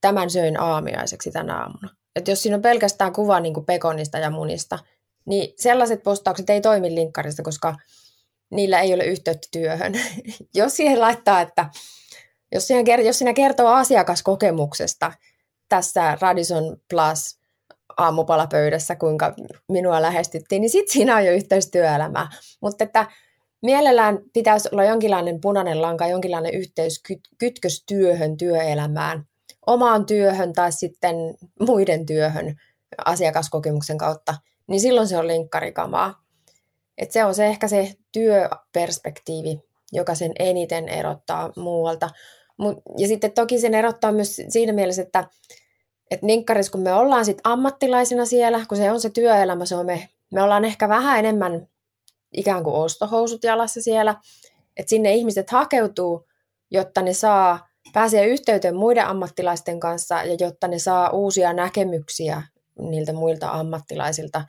[SPEAKER 2] tämän söin aamiaiseksi tänä aamuna. Et jos siinä on pelkästään kuva niin kuin pekonista ja munista, niin sellaiset postaukset ei toimi linkkarista, koska niillä ei ole yhteyttä työhön. jos siihen laittaa, että jos siinä, jos siinä kertoo asiakaskokemuksesta tässä Radisson Plus aamupalapöydässä, kuinka minua lähestyttiin, niin sitten siinä on jo yhteys työelämää. Mutta että mielellään pitäisi olla jonkinlainen punainen lanka, jonkinlainen yhteys kytkös työhön, työelämään, omaan työhön tai sitten muiden työhön asiakaskokemuksen kautta, niin silloin se on linkkarikamaa. Et se on se ehkä se työperspektiivi, joka sen eniten erottaa muualta. Mut, ja sitten toki sen erottaa myös siinä mielessä, että et linkkaris, kun me ollaan sit ammattilaisina siellä, kun se on se työelämä, se on me, me ollaan ehkä vähän enemmän ikään kuin ostohousut jalassa siellä, että sinne ihmiset hakeutuu, jotta ne saa pääsee yhteyteen muiden ammattilaisten kanssa ja jotta ne saa uusia näkemyksiä niiltä muilta ammattilaisilta.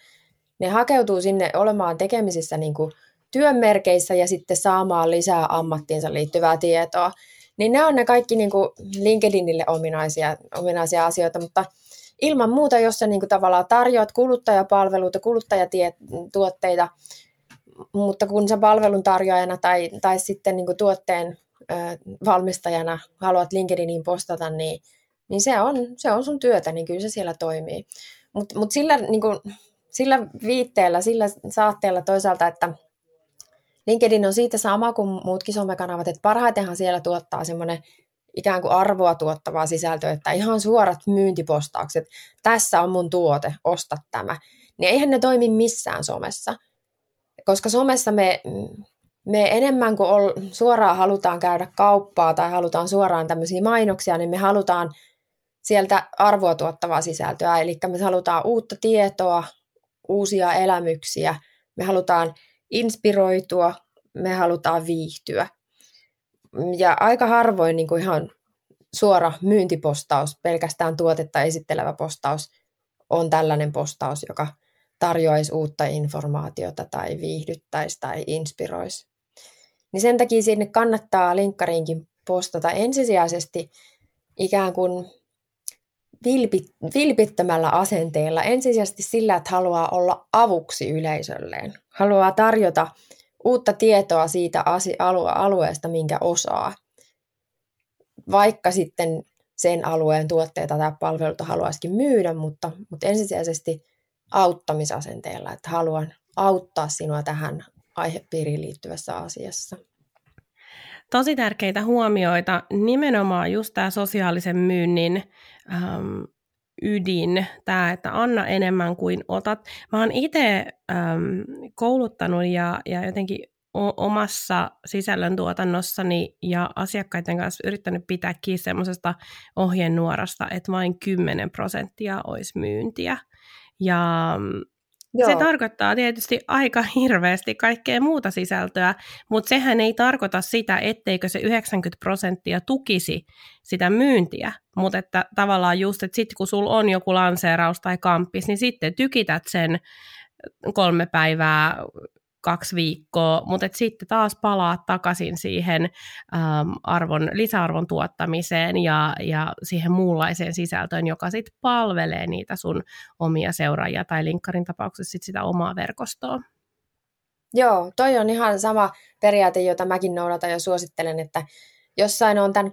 [SPEAKER 2] Ne hakeutuu sinne olemaan tekemisissä niin kuin työmerkeissä ja sitten saamaan lisää ammattiinsa liittyvää tietoa. Niin ne on ne kaikki niin kuin LinkedInille ominaisia, ominaisia asioita, mutta ilman muuta, jos sä niin kuin tavallaan tarjoat kuluttajapalveluita, kuluttajatuotteita, mutta kun sä palveluntarjoajana tai, tai sitten niin kuin tuotteen valmistajana haluat LinkedIniin postata, niin, niin se, on, se on sun työtä, niin kyllä se siellä toimii. Mutta mut sillä, niin sillä viitteellä, sillä saatteella toisaalta, että LinkedIn on siitä sama kuin muutkin somekanavat, että parhaitenhan siellä tuottaa semmoinen ikään kuin arvoa tuottavaa sisältöä, että ihan suorat myyntipostaukset, tässä on mun tuote, osta tämä. Niin eihän ne toimi missään somessa. Koska somessa me me enemmän kuin suoraan halutaan käydä kauppaa tai halutaan suoraan tämmöisiä mainoksia, niin me halutaan sieltä arvoa tuottavaa sisältöä, eli me halutaan uutta tietoa, uusia elämyksiä, me halutaan inspiroitua, me halutaan viihtyä. Ja aika harvoin niin kuin ihan suora myyntipostaus, pelkästään tuotetta esittelevä postaus on tällainen postaus, joka tarjoaisi uutta informaatiota tai viihdyttäisi tai inspiroisi. Niin sen takia sinne kannattaa linkkariinkin postata ensisijaisesti ikään kuin vilpit, vilpittömällä asenteella, ensisijaisesti sillä, että haluaa olla avuksi yleisölleen. Haluaa tarjota uutta tietoa siitä alueesta, minkä osaa. Vaikka sitten sen alueen tuotteita tai palveluita haluaisikin myydä, mutta, mutta ensisijaisesti auttamisasenteella, että haluan auttaa sinua tähän aihepiiriin liittyvässä asiassa.
[SPEAKER 1] Tosi tärkeitä huomioita, nimenomaan just tämä sosiaalisen myynnin äm, ydin, tämä, että anna enemmän kuin otat. Mä oon itse kouluttanut ja, ja jotenkin omassa sisällöntuotannossani ja asiakkaiden kanssa yrittänyt pitää kiinni semmoisesta ohjenuorasta, että vain 10 prosenttia olisi myyntiä. Ja mm, Joo. se tarkoittaa tietysti aika hirveästi kaikkea muuta sisältöä, mutta sehän ei tarkoita sitä, etteikö se 90 prosenttia tukisi sitä myyntiä, mutta että tavallaan just, että sitten kun sulla on joku lanseeraus tai kamppis, niin sitten tykität sen kolme päivää kaksi viikkoa, mutta et sitten taas palaa takaisin siihen äm, arvon, lisäarvon tuottamiseen ja, ja siihen muunlaiseen sisältöön, joka sitten palvelee niitä sun omia seuraajia tai linkkarin tapauksessa sit sitä omaa verkostoa.
[SPEAKER 2] Joo, toi on ihan sama periaate, jota mäkin noudatan ja suosittelen, että jossain on tämän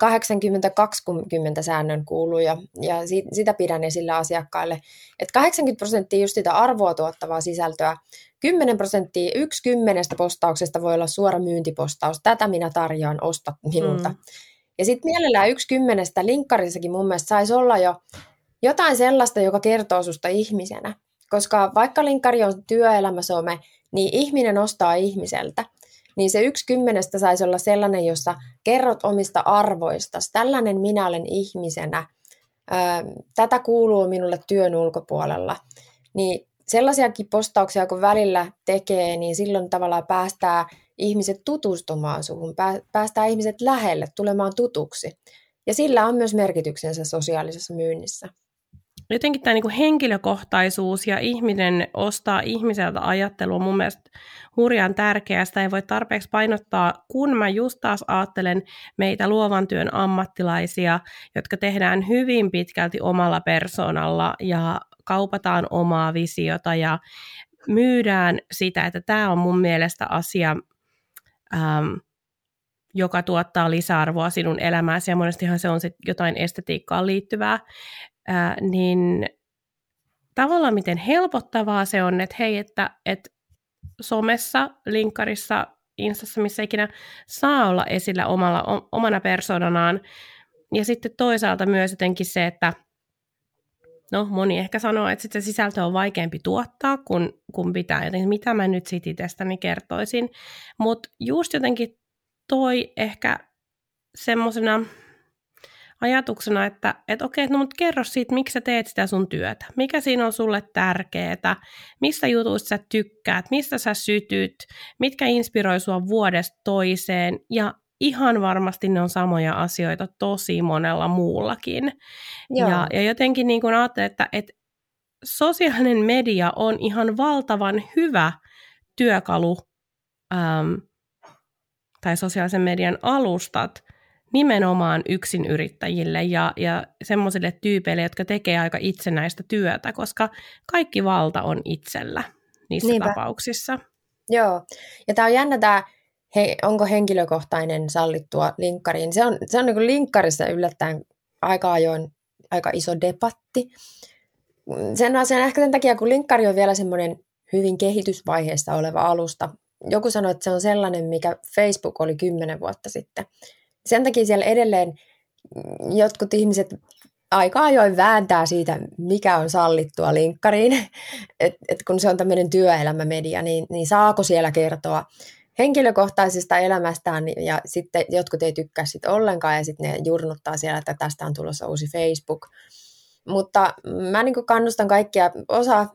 [SPEAKER 2] 80-20 säännön kuulu ja, ja sitä pidän esillä asiakkaille, että 80 prosenttia just sitä arvoa tuottavaa sisältöä, 10 prosenttia, yksi kymmenestä postauksesta voi olla suora myyntipostaus, tätä minä tarjoan, osta minulta. Mm. Ja sitten mielellään yksi kymmenestä linkkarissakin mun mielestä saisi olla jo jotain sellaista, joka kertoo susta ihmisenä. Koska vaikka linkkari on työelämäsome, niin ihminen ostaa ihmiseltä niin se yksi kymmenestä saisi olla sellainen, jossa kerrot omista arvoista. Tällainen minä olen ihmisenä. Tätä kuuluu minulle työn ulkopuolella. Niin sellaisiakin postauksia, kun välillä tekee, niin silloin tavallaan päästää ihmiset tutustumaan suhun, päästää ihmiset lähelle, tulemaan tutuksi. Ja sillä on myös merkityksensä sosiaalisessa myynnissä
[SPEAKER 1] jotenkin tämä niin henkilökohtaisuus ja ihminen ostaa ihmiseltä ajattelua mun mielestä hurjan tärkeää. Sitä ei voi tarpeeksi painottaa, kun mä just taas ajattelen meitä luovan työn ammattilaisia, jotka tehdään hyvin pitkälti omalla persoonalla ja kaupataan omaa visiota ja myydään sitä, että tämä on mun mielestä asia, ähm, joka tuottaa lisäarvoa sinun elämääsi ja monestihan se on sit jotain estetiikkaan liittyvää, ää, niin tavallaan miten helpottavaa se on, että hei, että, että somessa, linkkarissa, instassa, missä ikinä saa olla esillä omalla, omana persoonanaan. Ja sitten toisaalta myös jotenkin se, että no moni ehkä sanoo, että sit se sisältö on vaikeampi tuottaa, kun, kun pitää, joten mitä mä nyt sit itsestäni kertoisin. Mutta just jotenkin toi ehkä semmoisena ajatuksena, että et okei, no mutta kerro siitä, miksi sä teet sitä sun työtä. Mikä siinä on sulle tärkeää, mistä jutuista sä tykkäät, mistä sä sytyt, mitkä inspiroi sua vuodesta toiseen? Ja ihan varmasti ne on samoja asioita tosi monella muullakin. Ja, ja jotenkin niin kuin ajattelen, että, että sosiaalinen media on ihan valtavan hyvä työkalu äm, tai sosiaalisen median alustat nimenomaan yrittäjille ja, ja semmoisille tyypeille, jotka tekee aika itsenäistä työtä, koska kaikki valta on itsellä niissä Niinpä. tapauksissa.
[SPEAKER 2] Joo, ja tämä on jännä tämä, he, onko henkilökohtainen sallittua linkkariin. Se on, se on niin linkkarissa yllättäen aika ajoin aika iso debatti. Sen asian ehkä sen takia, kun linkkari on vielä semmoinen hyvin kehitysvaiheessa oleva alusta. Joku sanoi, että se on sellainen, mikä Facebook oli kymmenen vuotta sitten sen takia siellä edelleen jotkut ihmiset aika ajoin vääntää siitä, mikä on sallittua linkkariin, että et kun se on tämmöinen työelämämedia, niin, niin saako siellä kertoa henkilökohtaisesta elämästään? Ja sitten jotkut ei tykkää sitä ollenkaan ja sitten ne jurnuttaa siellä, että tästä on tulossa uusi Facebook. Mutta mä niin kannustan kaikkia, osa,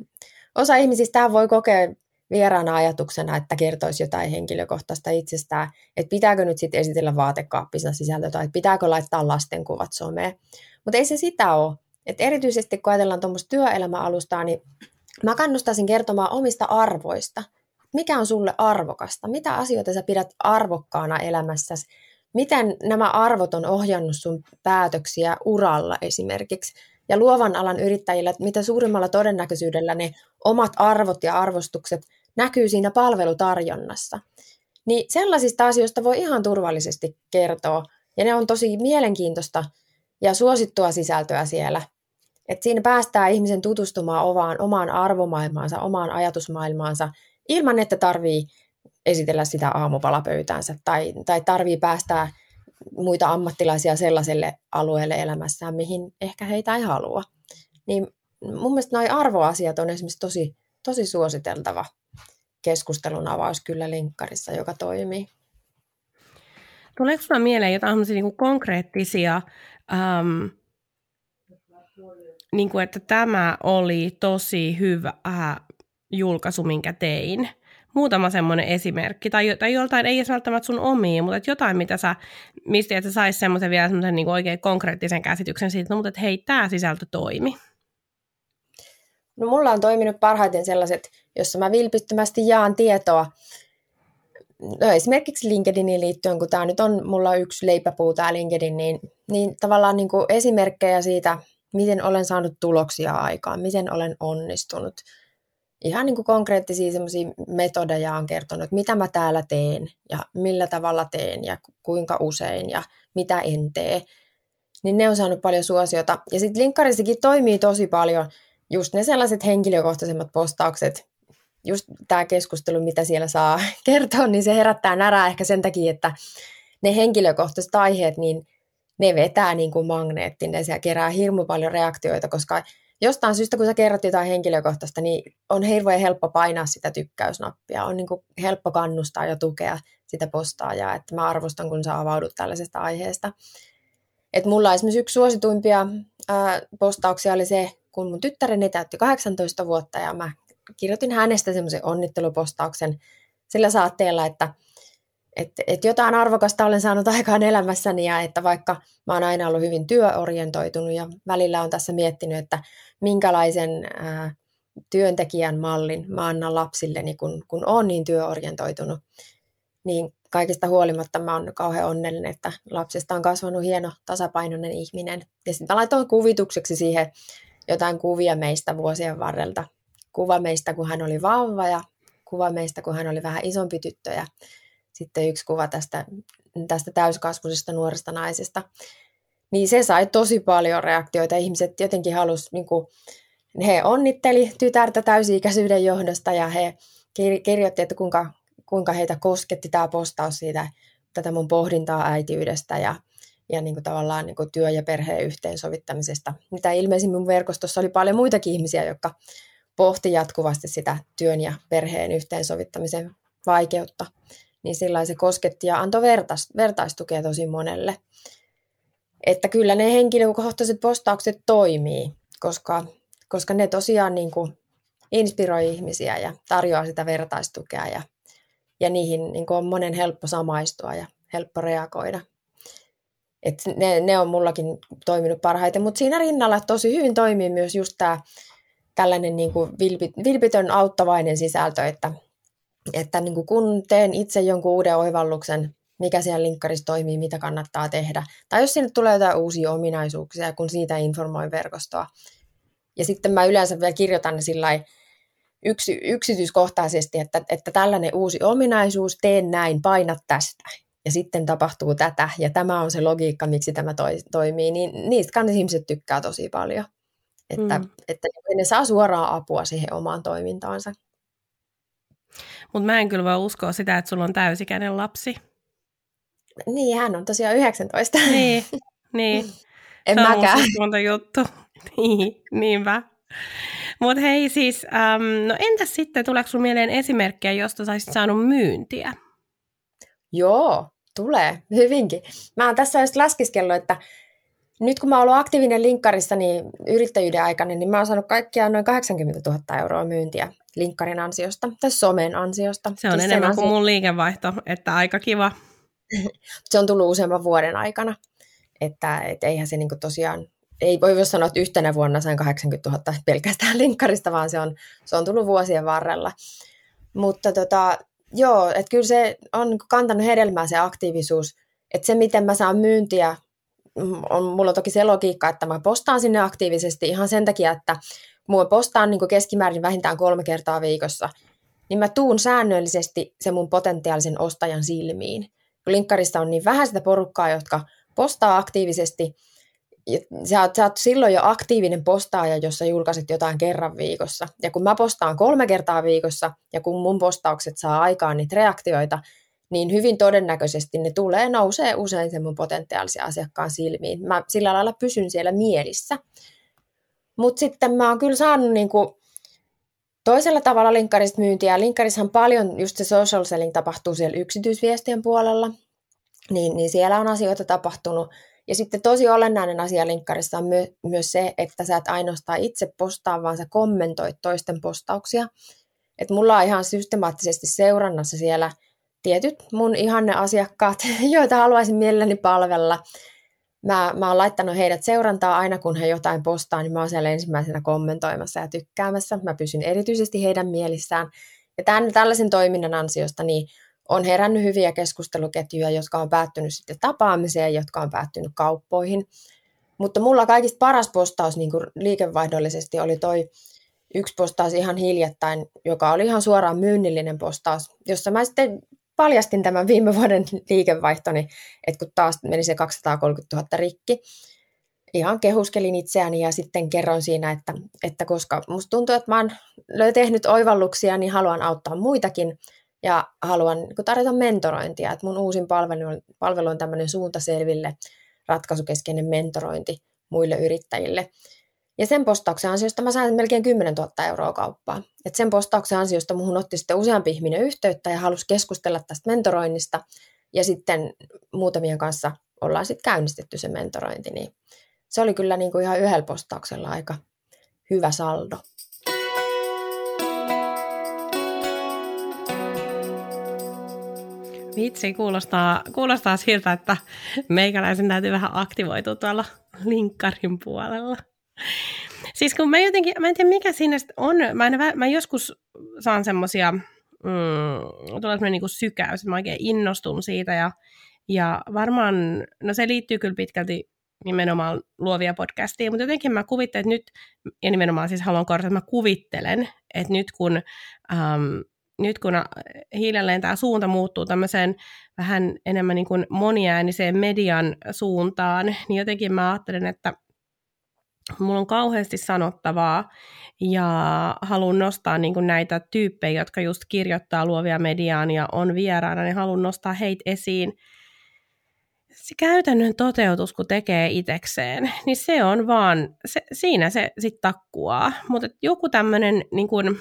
[SPEAKER 2] osa ihmisistä voi kokea vieraana ajatuksena, että kertoisi jotain henkilökohtaista itsestään, että pitääkö nyt sitten esitellä vaatekaappissa sisältö tai pitääkö laittaa lastenkuvat someen. Mutta ei se sitä ole. Et erityisesti kun ajatellaan tuommoista työelämäalustaa, niin mä kannustaisin kertomaan omista arvoista. Mikä on sulle arvokasta? Mitä asioita sä pidät arvokkaana elämässäsi? Miten nämä arvot on ohjannut sun päätöksiä uralla esimerkiksi? Ja luovan alan yrittäjillä, että mitä suurimmalla todennäköisyydellä ne omat arvot ja arvostukset näkyy siinä palvelutarjonnassa. Niin sellaisista asioista voi ihan turvallisesti kertoa. Ja ne on tosi mielenkiintoista ja suosittua sisältöä siellä. Et siinä päästään ihmisen tutustumaan omaan, omaan arvomaailmaansa, omaan ajatusmaailmaansa, ilman että tarvii esitellä sitä aamupalapöytäänsä tai, tai tarvii päästää muita ammattilaisia sellaiselle alueelle elämässään, mihin ehkä heitä ei halua. Niin mun mielestä nuo arvoasiat on esimerkiksi tosi, tosi suositeltava keskustelun avaus kyllä linkkarissa, joka toimii.
[SPEAKER 1] Tuleeko sinulla mieleen jotain niin konkreettisia, ähm, niin kuin, että tämä oli tosi hyvä äh, julkaisu, minkä tein? Muutama semmoinen esimerkki, tai, tai joltain, ei edes välttämättä sun omiin, mutta että jotain, mitä sä, mistä että saisi semmoisen vielä semmoisen niin oikein konkreettisen käsityksen siitä, no, mutta että hei, tämä sisältö toimi.
[SPEAKER 2] No mulla on toiminut parhaiten sellaiset, jossa mä vilpittömästi jaan tietoa. No esimerkiksi LinkedIniin liittyen, kun tämä nyt on mulla yksi leipäpuu tämä LinkedIn, niin, niin tavallaan niin kuin esimerkkejä siitä, miten olen saanut tuloksia aikaan, miten olen onnistunut. Ihan niin kuin konkreettisia semmoisia metodeja on kertonut, mitä mä täällä teen ja millä tavalla teen ja kuinka usein ja mitä en tee. Niin ne on saanut paljon suosiota. Ja sitten linkkarissakin toimii tosi paljon – just ne sellaiset henkilökohtaisemmat postaukset, just tämä keskustelu, mitä siellä saa kertoa, niin se herättää närää ehkä sen takia, että ne henkilökohtaiset aiheet, niin ne vetää niin kuin magneettin ja siellä kerää hirmu paljon reaktioita, koska jostain syystä, kun sä kerrot jotain henkilökohtaista, niin on hirveän helppo painaa sitä tykkäysnappia, on niin kuin helppo kannustaa ja tukea sitä postaajaa, että mä arvostan, kun sä avaudut tällaisesta aiheesta. Et mulla esimerkiksi yksi suosituimpia ää, postauksia oli se, kun mun tyttäreni täytti 18 vuotta ja mä kirjoitin hänestä semmoisen onnittelupostauksen sillä saatteella, että että että jotain arvokasta olen saanut aikaan elämässäni ja että vaikka mä oon aina ollut hyvin työorientoitunut ja välillä on tässä miettinyt, että minkälaisen ää, työntekijän mallin mä annan lapsilleni, kun, kun on niin työorientoitunut, niin kaikista huolimatta mä oon kauhean onnellinen, että lapsesta on kasvanut hieno tasapainoinen ihminen. Ja sitten mä laitoin kuvitukseksi siihen jotain kuvia meistä vuosien varrelta. Kuva meistä, kun hän oli vauva ja kuva meistä, kun hän oli vähän isompi tyttö ja sitten yksi kuva tästä, tästä täyskasvuisesta nuoresta naisesta. Niin se sai tosi paljon reaktioita. Ihmiset jotenkin halusi, niin he onnitteli tytärtä täysi-ikäisyyden johdosta ja he kirjoitti, että kuinka, kuinka heitä kosketti tämä postaus siitä, tätä mun pohdintaa äitiydestä ja ja niin kuin tavallaan niin kuin työ- ja perheen yhteensovittamisesta. Mitä ilmeisimmin mun verkostossa oli paljon muitakin ihmisiä, jotka pohti jatkuvasti sitä työn ja perheen yhteensovittamisen vaikeutta. Niin sillä se kosketti ja antoi vertais, vertaistukea tosi monelle. Että kyllä ne henkilökohtaiset postaukset toimii, koska, koska ne tosiaan niin kuin inspiroi ihmisiä ja tarjoaa sitä vertaistukea ja, ja niihin niin kuin on monen helppo samaistua ja helppo reagoida. Et ne, ne on mullakin toiminut parhaiten, mutta siinä rinnalla tosi hyvin toimii myös just tämä tällainen niin kuin vilpit, vilpitön auttavainen sisältö, että, että niin kuin kun teen itse jonkun uuden oivalluksen, mikä siellä linkkarissa toimii, mitä kannattaa tehdä, tai jos sinne tulee jotain uusia ominaisuuksia, kun siitä informoin verkostoa. Ja sitten mä yleensä vielä kirjoitan sillä yksi, yksityiskohtaisesti, että, että tällainen uusi ominaisuus, teen näin, painat tästä ja sitten tapahtuu tätä, ja tämä on se logiikka, miksi tämä toi, toimii, niin niistä kannattaa ihmiset tykkää tosi paljon. Että, mm. että ne saa suoraan apua siihen omaan toimintaansa.
[SPEAKER 1] Mutta mä en kyllä voi uskoa sitä, että sulla on täysikäinen lapsi.
[SPEAKER 2] Niin, hän on tosiaan 19.
[SPEAKER 1] Niin, niin.
[SPEAKER 2] en Se mäkään.
[SPEAKER 1] on juttu. niin, niinpä. Mutta hei siis, um, no entäs sitten, tuleeko sinulla mieleen esimerkkejä, josta saisit saanut myyntiä?
[SPEAKER 2] Joo, Tulee, hyvinkin. Mä oon tässä just laskiskellut, että nyt kun mä oon ollut aktiivinen linkkarissa niin yrittäjyyden aikana, niin mä oon saanut kaikkiaan noin 80 000 euroa myyntiä linkkarin ansiosta tai somen ansiosta.
[SPEAKER 1] Se on siis enemmän ansio... kuin mun liikevaihto, että aika kiva.
[SPEAKER 2] se on tullut useamman vuoden aikana, että et eihän se niinku tosiaan, ei voi sanoa, että yhtenä vuonna sain 80 000 pelkästään linkkarista, vaan se on, se on tullut vuosien varrella. Mutta tota, joo, että kyllä se on kantanut hedelmää se aktiivisuus, että se miten mä saan myyntiä, mm, on, mulla on toki se logiikka, että mä postaan sinne aktiivisesti ihan sen takia, että mua postaan niin keskimäärin vähintään kolme kertaa viikossa, niin mä tuun säännöllisesti se mun potentiaalisen ostajan silmiin. Linkkarissa on niin vähän sitä porukkaa, jotka postaa aktiivisesti, sä oot, sä oot silloin jo aktiivinen postaaja, jos sä julkaiset jotain kerran viikossa. Ja kun mä postaan kolme kertaa viikossa, ja kun mun postaukset saa aikaan niitä reaktioita, niin hyvin todennäköisesti ne tulee, nousee usein sen mun potentiaalisen asiakkaan silmiin. Mä sillä lailla pysyn siellä mielissä. Mutta sitten mä oon kyllä saanut niinku toisella tavalla linkkarista myyntiä. Linkkarissahan paljon, just se social selling tapahtuu siellä yksityisviestien puolella, niin, niin siellä on asioita tapahtunut. Ja sitten tosi olennainen asia linkkarissa on my, myös se, että sä et ainoastaan itse postaa, vaan sä kommentoit toisten postauksia. Et mulla on ihan systemaattisesti seurannassa siellä tietyt mun ihanne asiakkaat, joita haluaisin mielelläni palvella. Mä, mä oon laittanut heidät seurantaa aina, kun he jotain postaa, niin mä oon siellä ensimmäisenä kommentoimassa ja tykkäämässä. Mä pysyn erityisesti heidän mielissään. Ja tämän, tällaisen toiminnan ansiosta niin on herännyt hyviä keskusteluketjuja, jotka on päättynyt sitten tapaamiseen, jotka on päättynyt kauppoihin. Mutta mulla kaikista paras postaus niin liikevaihdollisesti oli toi yksi postaus ihan hiljattain, joka oli ihan suoraan myynnillinen postaus, jossa mä sitten paljastin tämän viime vuoden liikevaihtoni, että kun taas meni se 230 000 rikki, ihan kehuskelin itseäni ja sitten kerron siinä, että, että koska musta tuntuu, että mä oon tehnyt oivalluksia, niin haluan auttaa muitakin ja haluan tarjota mentorointia. Että mun uusin palvelu on, palvelu on tämmöinen suuntaselville ratkaisukeskeinen mentorointi muille yrittäjille. Ja sen postauksen ansiosta mä sain melkein 10 000 euroa kauppaa. Et sen postauksen ansiosta muhun otti sitten useampi ihminen yhteyttä ja halusi keskustella tästä mentoroinnista. Ja sitten muutamien kanssa ollaan sitten käynnistetty se mentorointi. Niin se oli kyllä niin kuin ihan yhdellä postauksella aika hyvä saldo.
[SPEAKER 1] Vitsi, kuulostaa, kuulostaa siltä, että meikäläisen täytyy vähän aktivoitua tuolla linkkarin puolella. Siis kun mä jotenkin, mä en tiedä mikä siinä on, mä, en, mä joskus saan semmosia, mm, tulee semmoinen niin sykäys, mä oikein innostun siitä ja, ja varmaan, no se liittyy kyllä pitkälti nimenomaan luovia podcastia, mutta jotenkin mä kuvittelen, että nyt, ja nimenomaan siis haluan korjata, että mä kuvittelen, että nyt kun, ähm, nyt kun hiljalleen tämä suunta muuttuu tämmöiseen vähän enemmän niin kuin moniääniseen median suuntaan, niin jotenkin mä ajattelen, että mulla on kauheasti sanottavaa ja haluan nostaa niin kuin näitä tyyppejä, jotka just kirjoittaa luovia mediaan ja on vieraana, niin haluan nostaa heitä esiin. Se käytännön toteutus, kun tekee itekseen, niin se on vaan, se, siinä se sitten takkuaa. Mutta joku tämmöinen niin kuin,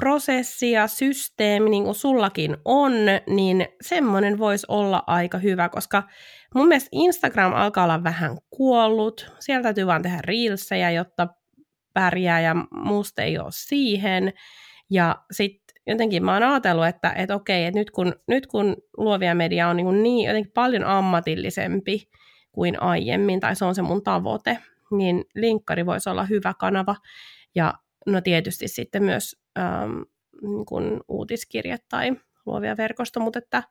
[SPEAKER 1] prosessi ja systeemi, niin kuin sullakin on, niin semmoinen voisi olla aika hyvä, koska mun mielestä Instagram alkaa olla vähän kuollut. Sieltä täytyy vaan tehdä reelsejä, jotta pärjää ja musta ei ole siihen. Ja sitten jotenkin mä oon ajatellut, että, että okei, että nyt kun, nyt kun luovia media on niin, niin jotenkin paljon ammatillisempi kuin aiemmin, tai se on se mun tavoite, niin linkkari voisi olla hyvä kanava. Ja no tietysti sitten myös ähm, niin kuin uutiskirjat tai luovia verkosto, mutta että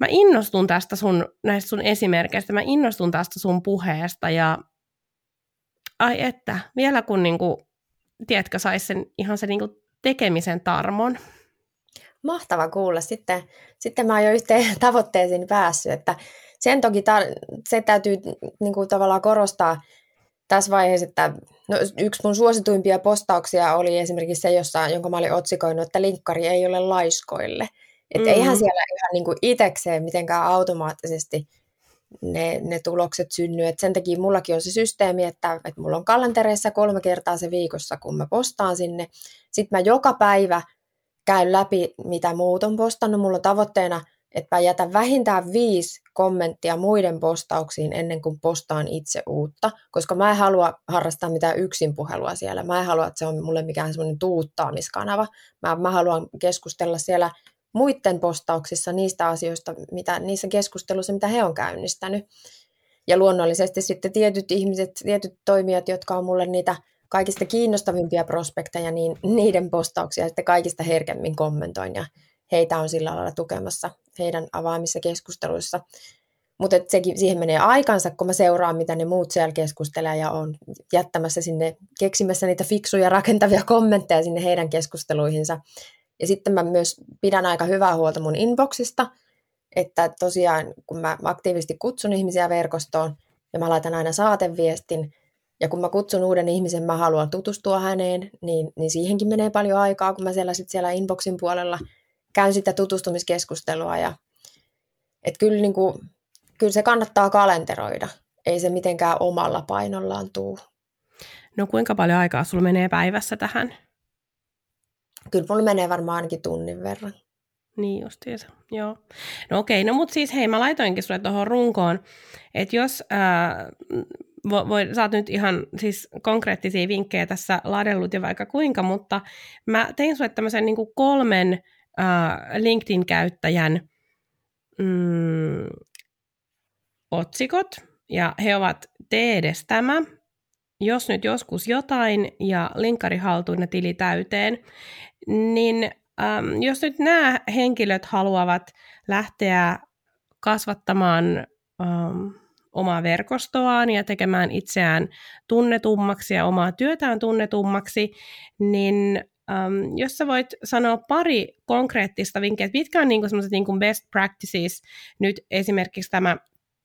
[SPEAKER 1] mä innostun tästä sun, näistä sun esimerkkeistä, mä innostun tästä sun puheesta ja ai että, vielä kun niin kuin, tiedätkö, saisi sen, ihan sen niin kuin tekemisen tarmon.
[SPEAKER 2] Mahtava kuulla. Sitten, sitten mä oon jo yhteen tavoitteeseen päässyt, että sen toki tar- se täytyy niin kuin tavallaan korostaa, tässä vaiheessa, että no, yksi mun suosituimpia postauksia oli esimerkiksi se, jossa, jonka mä olin otsikoinut, että linkkari ei ole laiskoille. Että mm-hmm. eihän siellä ihan niin kuin itekseen mitenkään automaattisesti ne, ne tulokset synny. Et sen takia mullakin on se systeemi, että, että mulla on kalentereissa kolme kertaa se viikossa, kun mä postaan sinne. Sitten mä joka päivä käyn läpi, mitä muut on postannut. Mulla on tavoitteena että mä jätän vähintään viisi kommenttia muiden postauksiin ennen kuin postaan itse uutta, koska mä en halua harrastaa mitään yksinpuhelua siellä. Mä en halua, että se on mulle mikään semmoinen tuuttaamiskanava. Mä, mä haluan keskustella siellä muiden postauksissa niistä asioista, mitä niissä keskusteluissa, mitä he on käynnistänyt. Ja luonnollisesti sitten tietyt ihmiset, tietyt toimijat, jotka on mulle niitä kaikista kiinnostavimpia prospekteja, niin niiden postauksia sitten kaikista herkemmin kommentoin ja heitä on sillä lailla tukemassa heidän avaamissa keskusteluissa. Mutta siihen menee aikansa, kun mä seuraan, mitä ne muut siellä keskustelee ja on jättämässä sinne, keksimässä niitä fiksuja rakentavia kommentteja sinne heidän keskusteluihinsa. Ja sitten mä myös pidän aika hyvää huolta mun inboxista, että tosiaan kun mä aktiivisesti kutsun ihmisiä verkostoon ja mä laitan aina saateviestin, ja kun mä kutsun uuden ihmisen, mä haluan tutustua häneen, niin, niin siihenkin menee paljon aikaa, kun mä siellä, sit siellä inboxin puolella käyn sitä tutustumiskeskustelua. Ja, et kyllä, niin kuin, kyllä se kannattaa kalenteroida, ei se mitenkään omalla painollaan tuu.
[SPEAKER 1] No kuinka paljon aikaa sulla menee päivässä tähän?
[SPEAKER 2] Kyllä mulla menee varmaan ainakin tunnin verran.
[SPEAKER 1] Niin justiinsa, joo. No okei, no mutta siis hei, mä laitoinkin sulle tuohon runkoon, että jos ää, voi, voi, sä oot nyt ihan siis konkreettisia vinkkejä tässä ladellut ja vaikka kuinka, mutta mä tein sulle tämmöisen niin kolmen äh, LinkedIn-käyttäjän mm, otsikot, ja he ovat tee edes tämä, jos nyt joskus jotain, ja linkkari haltuun ja tili täyteen, niin ähm, jos nyt nämä henkilöt haluavat lähteä kasvattamaan ähm, omaa verkostoaan ja tekemään itseään tunnetummaksi ja omaa työtään tunnetummaksi, niin Um, jos sä voit sanoa pari konkreettista vinkkiä, että mitkä on niinku semmoiset niinku best practices, nyt esimerkiksi tämä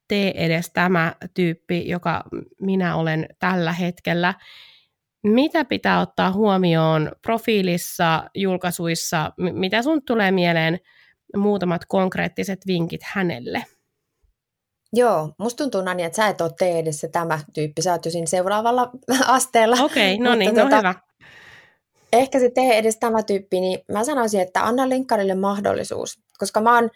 [SPEAKER 1] tee edes tämä tyyppi, joka minä olen tällä hetkellä, mitä pitää ottaa huomioon profiilissa, julkaisuissa, mitä sun tulee mieleen muutamat konkreettiset vinkit hänelle?
[SPEAKER 2] Joo, musta tuntuu Nani, että sä et ole tee edessä tämä tyyppi, sä oot jo siinä seuraavalla asteella.
[SPEAKER 1] Okei, okay, no niin, no tuota, hyvä.
[SPEAKER 2] Ehkä se tee edes tämä tyyppi, niin mä sanoisin, että anna linkkarille mahdollisuus, koska mä oon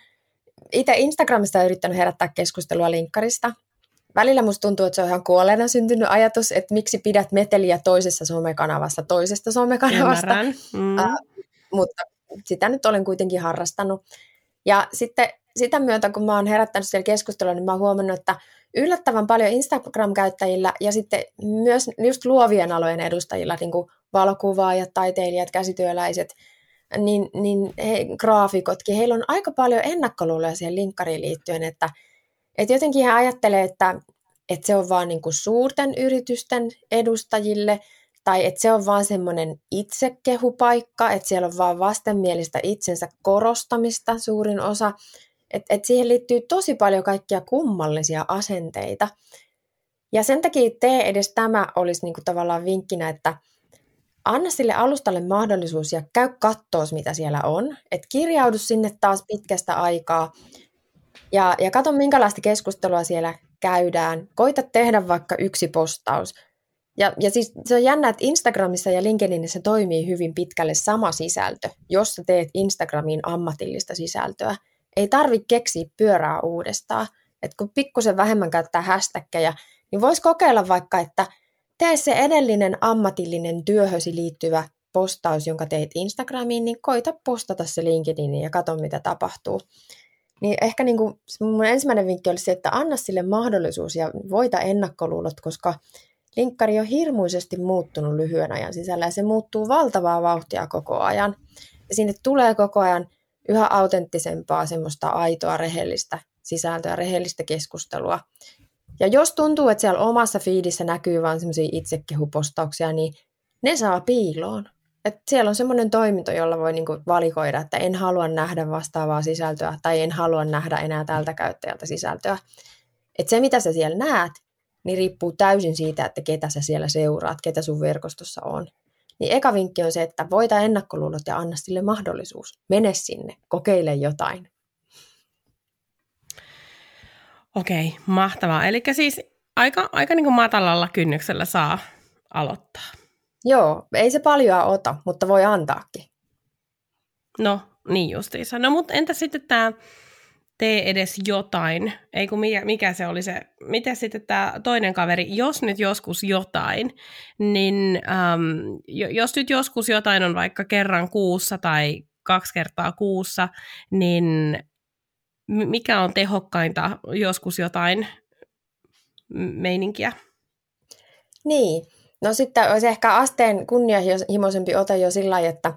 [SPEAKER 2] itse Instagramista yrittänyt herättää keskustelua linkkarista. Välillä musta tuntuu, että se on ihan kuolleena syntynyt ajatus, että miksi pidät meteliä toisessa somekanavassa toisesta somekanavasta. Mm. Uh, mutta sitä nyt olen kuitenkin harrastanut. Ja sitten sitä myötä, kun mä oon herättänyt siellä keskustelua, niin mä oon huomannut, että yllättävän paljon Instagram-käyttäjillä ja sitten myös just luovien alojen edustajilla, niin kuin valokuvaajat, taiteilijat, käsityöläiset, niin, niin he, graafikotkin, heillä on aika paljon ennakkoluuloja siihen linkkariin liittyen, että, että jotenkin he ajattelee, että, että se on vaan niin kuin suurten yritysten edustajille, tai että se on vaan semmoinen itsekehupaikka, että siellä on vaan vastenmielistä itsensä korostamista suurin osa, että et siihen liittyy tosi paljon kaikkia kummallisia asenteita. Ja sen takia tee edes tämä olisi niinku tavallaan vinkkinä, että anna sille alustalle mahdollisuus ja käy kattoos, mitä siellä on. Et kirjaudu sinne taas pitkästä aikaa ja, ja katso, minkälaista keskustelua siellä käydään. Koita tehdä vaikka yksi postaus. Ja, ja siis se on jännä, että Instagramissa ja LinkedInissä toimii hyvin pitkälle sama sisältö, jos sä teet Instagramiin ammatillista sisältöä – ei tarvitse keksiä pyörää uudestaan. Et kun pikkusen vähemmän käyttää hashtaggeja, niin voisi kokeilla vaikka, että tee se edellinen ammatillinen työhösi liittyvä postaus, jonka teit Instagramiin, niin koita postata se LinkedIniin ja katso, mitä tapahtuu. Niin ehkä niin kuin mun ensimmäinen vinkki olisi se, että anna sille mahdollisuus ja voita ennakkoluulot, koska linkkari on hirmuisesti muuttunut lyhyen ajan sisällä ja se muuttuu valtavaa vauhtia koko ajan. Ja sinne tulee koko ajan yhä autenttisempaa, semmoista aitoa, rehellistä sisältöä, rehellistä keskustelua. Ja jos tuntuu, että siellä omassa fiidissä näkyy vain semmoisia itsekehupostauksia, niin ne saa piiloon. Et siellä on semmoinen toiminto, jolla voi niinku valikoida, että en halua nähdä vastaavaa sisältöä tai en halua nähdä enää tältä käyttäjältä sisältöä. Et se, mitä sä siellä näet, niin riippuu täysin siitä, että ketä sä siellä seuraat, ketä sun verkostossa on. Niin eka vinkki on se, että voita ennakkoluulot ja anna sille mahdollisuus. Mene sinne, kokeile jotain.
[SPEAKER 1] Okei, mahtavaa. Eli siis aika, aika niin kuin matalalla kynnyksellä saa aloittaa.
[SPEAKER 2] Joo, ei se paljon ota, mutta voi antaakin.
[SPEAKER 1] No, niin justiinsa. No, mutta entä sitten tämä tee edes jotain, ei kun mikä, mikä se oli se, miten sitten tämä toinen kaveri, jos nyt joskus jotain, niin äm, jos nyt joskus jotain on vaikka kerran kuussa tai kaksi kertaa kuussa, niin mikä on tehokkainta joskus jotain meininkiä?
[SPEAKER 2] Niin, no sitten olisi ehkä asteen kunnianhimoisempi ote jo sillä lailla, että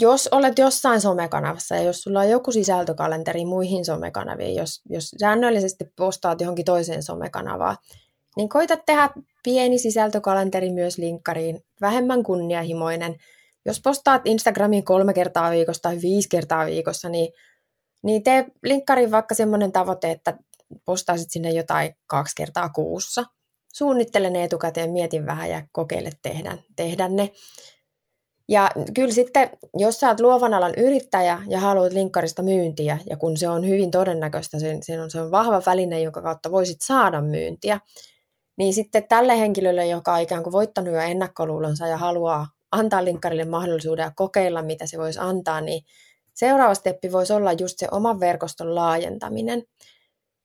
[SPEAKER 2] jos olet jossain somekanavassa ja jos sulla on joku sisältökalenteri muihin somekanaviin, jos, jos säännöllisesti postaat johonkin toiseen somekanavaan, niin koita tehdä pieni sisältökalenteri myös linkkariin, vähemmän kunnianhimoinen. Jos postaat Instagramiin kolme kertaa viikossa tai viisi kertaa viikossa, niin, niin tee linkkariin vaikka semmoinen tavoite, että postaisit sinne jotain kaksi kertaa kuussa. Suunnittele ne etukäteen, mietin vähän ja kokeile tehdä, tehdä ne. Ja kyllä sitten, jos sä oot luovan alan yrittäjä ja haluat linkkarista myyntiä, ja kun se on hyvin todennäköistä, se, se, on, se on vahva väline, jonka kautta voisit saada myyntiä, niin sitten tälle henkilölle, joka on ikään kuin voittanut jo ennakkoluulonsa ja haluaa antaa linkkarille mahdollisuuden ja kokeilla, mitä se voisi antaa, niin seuraava steppi voisi olla just se oman verkoston laajentaminen.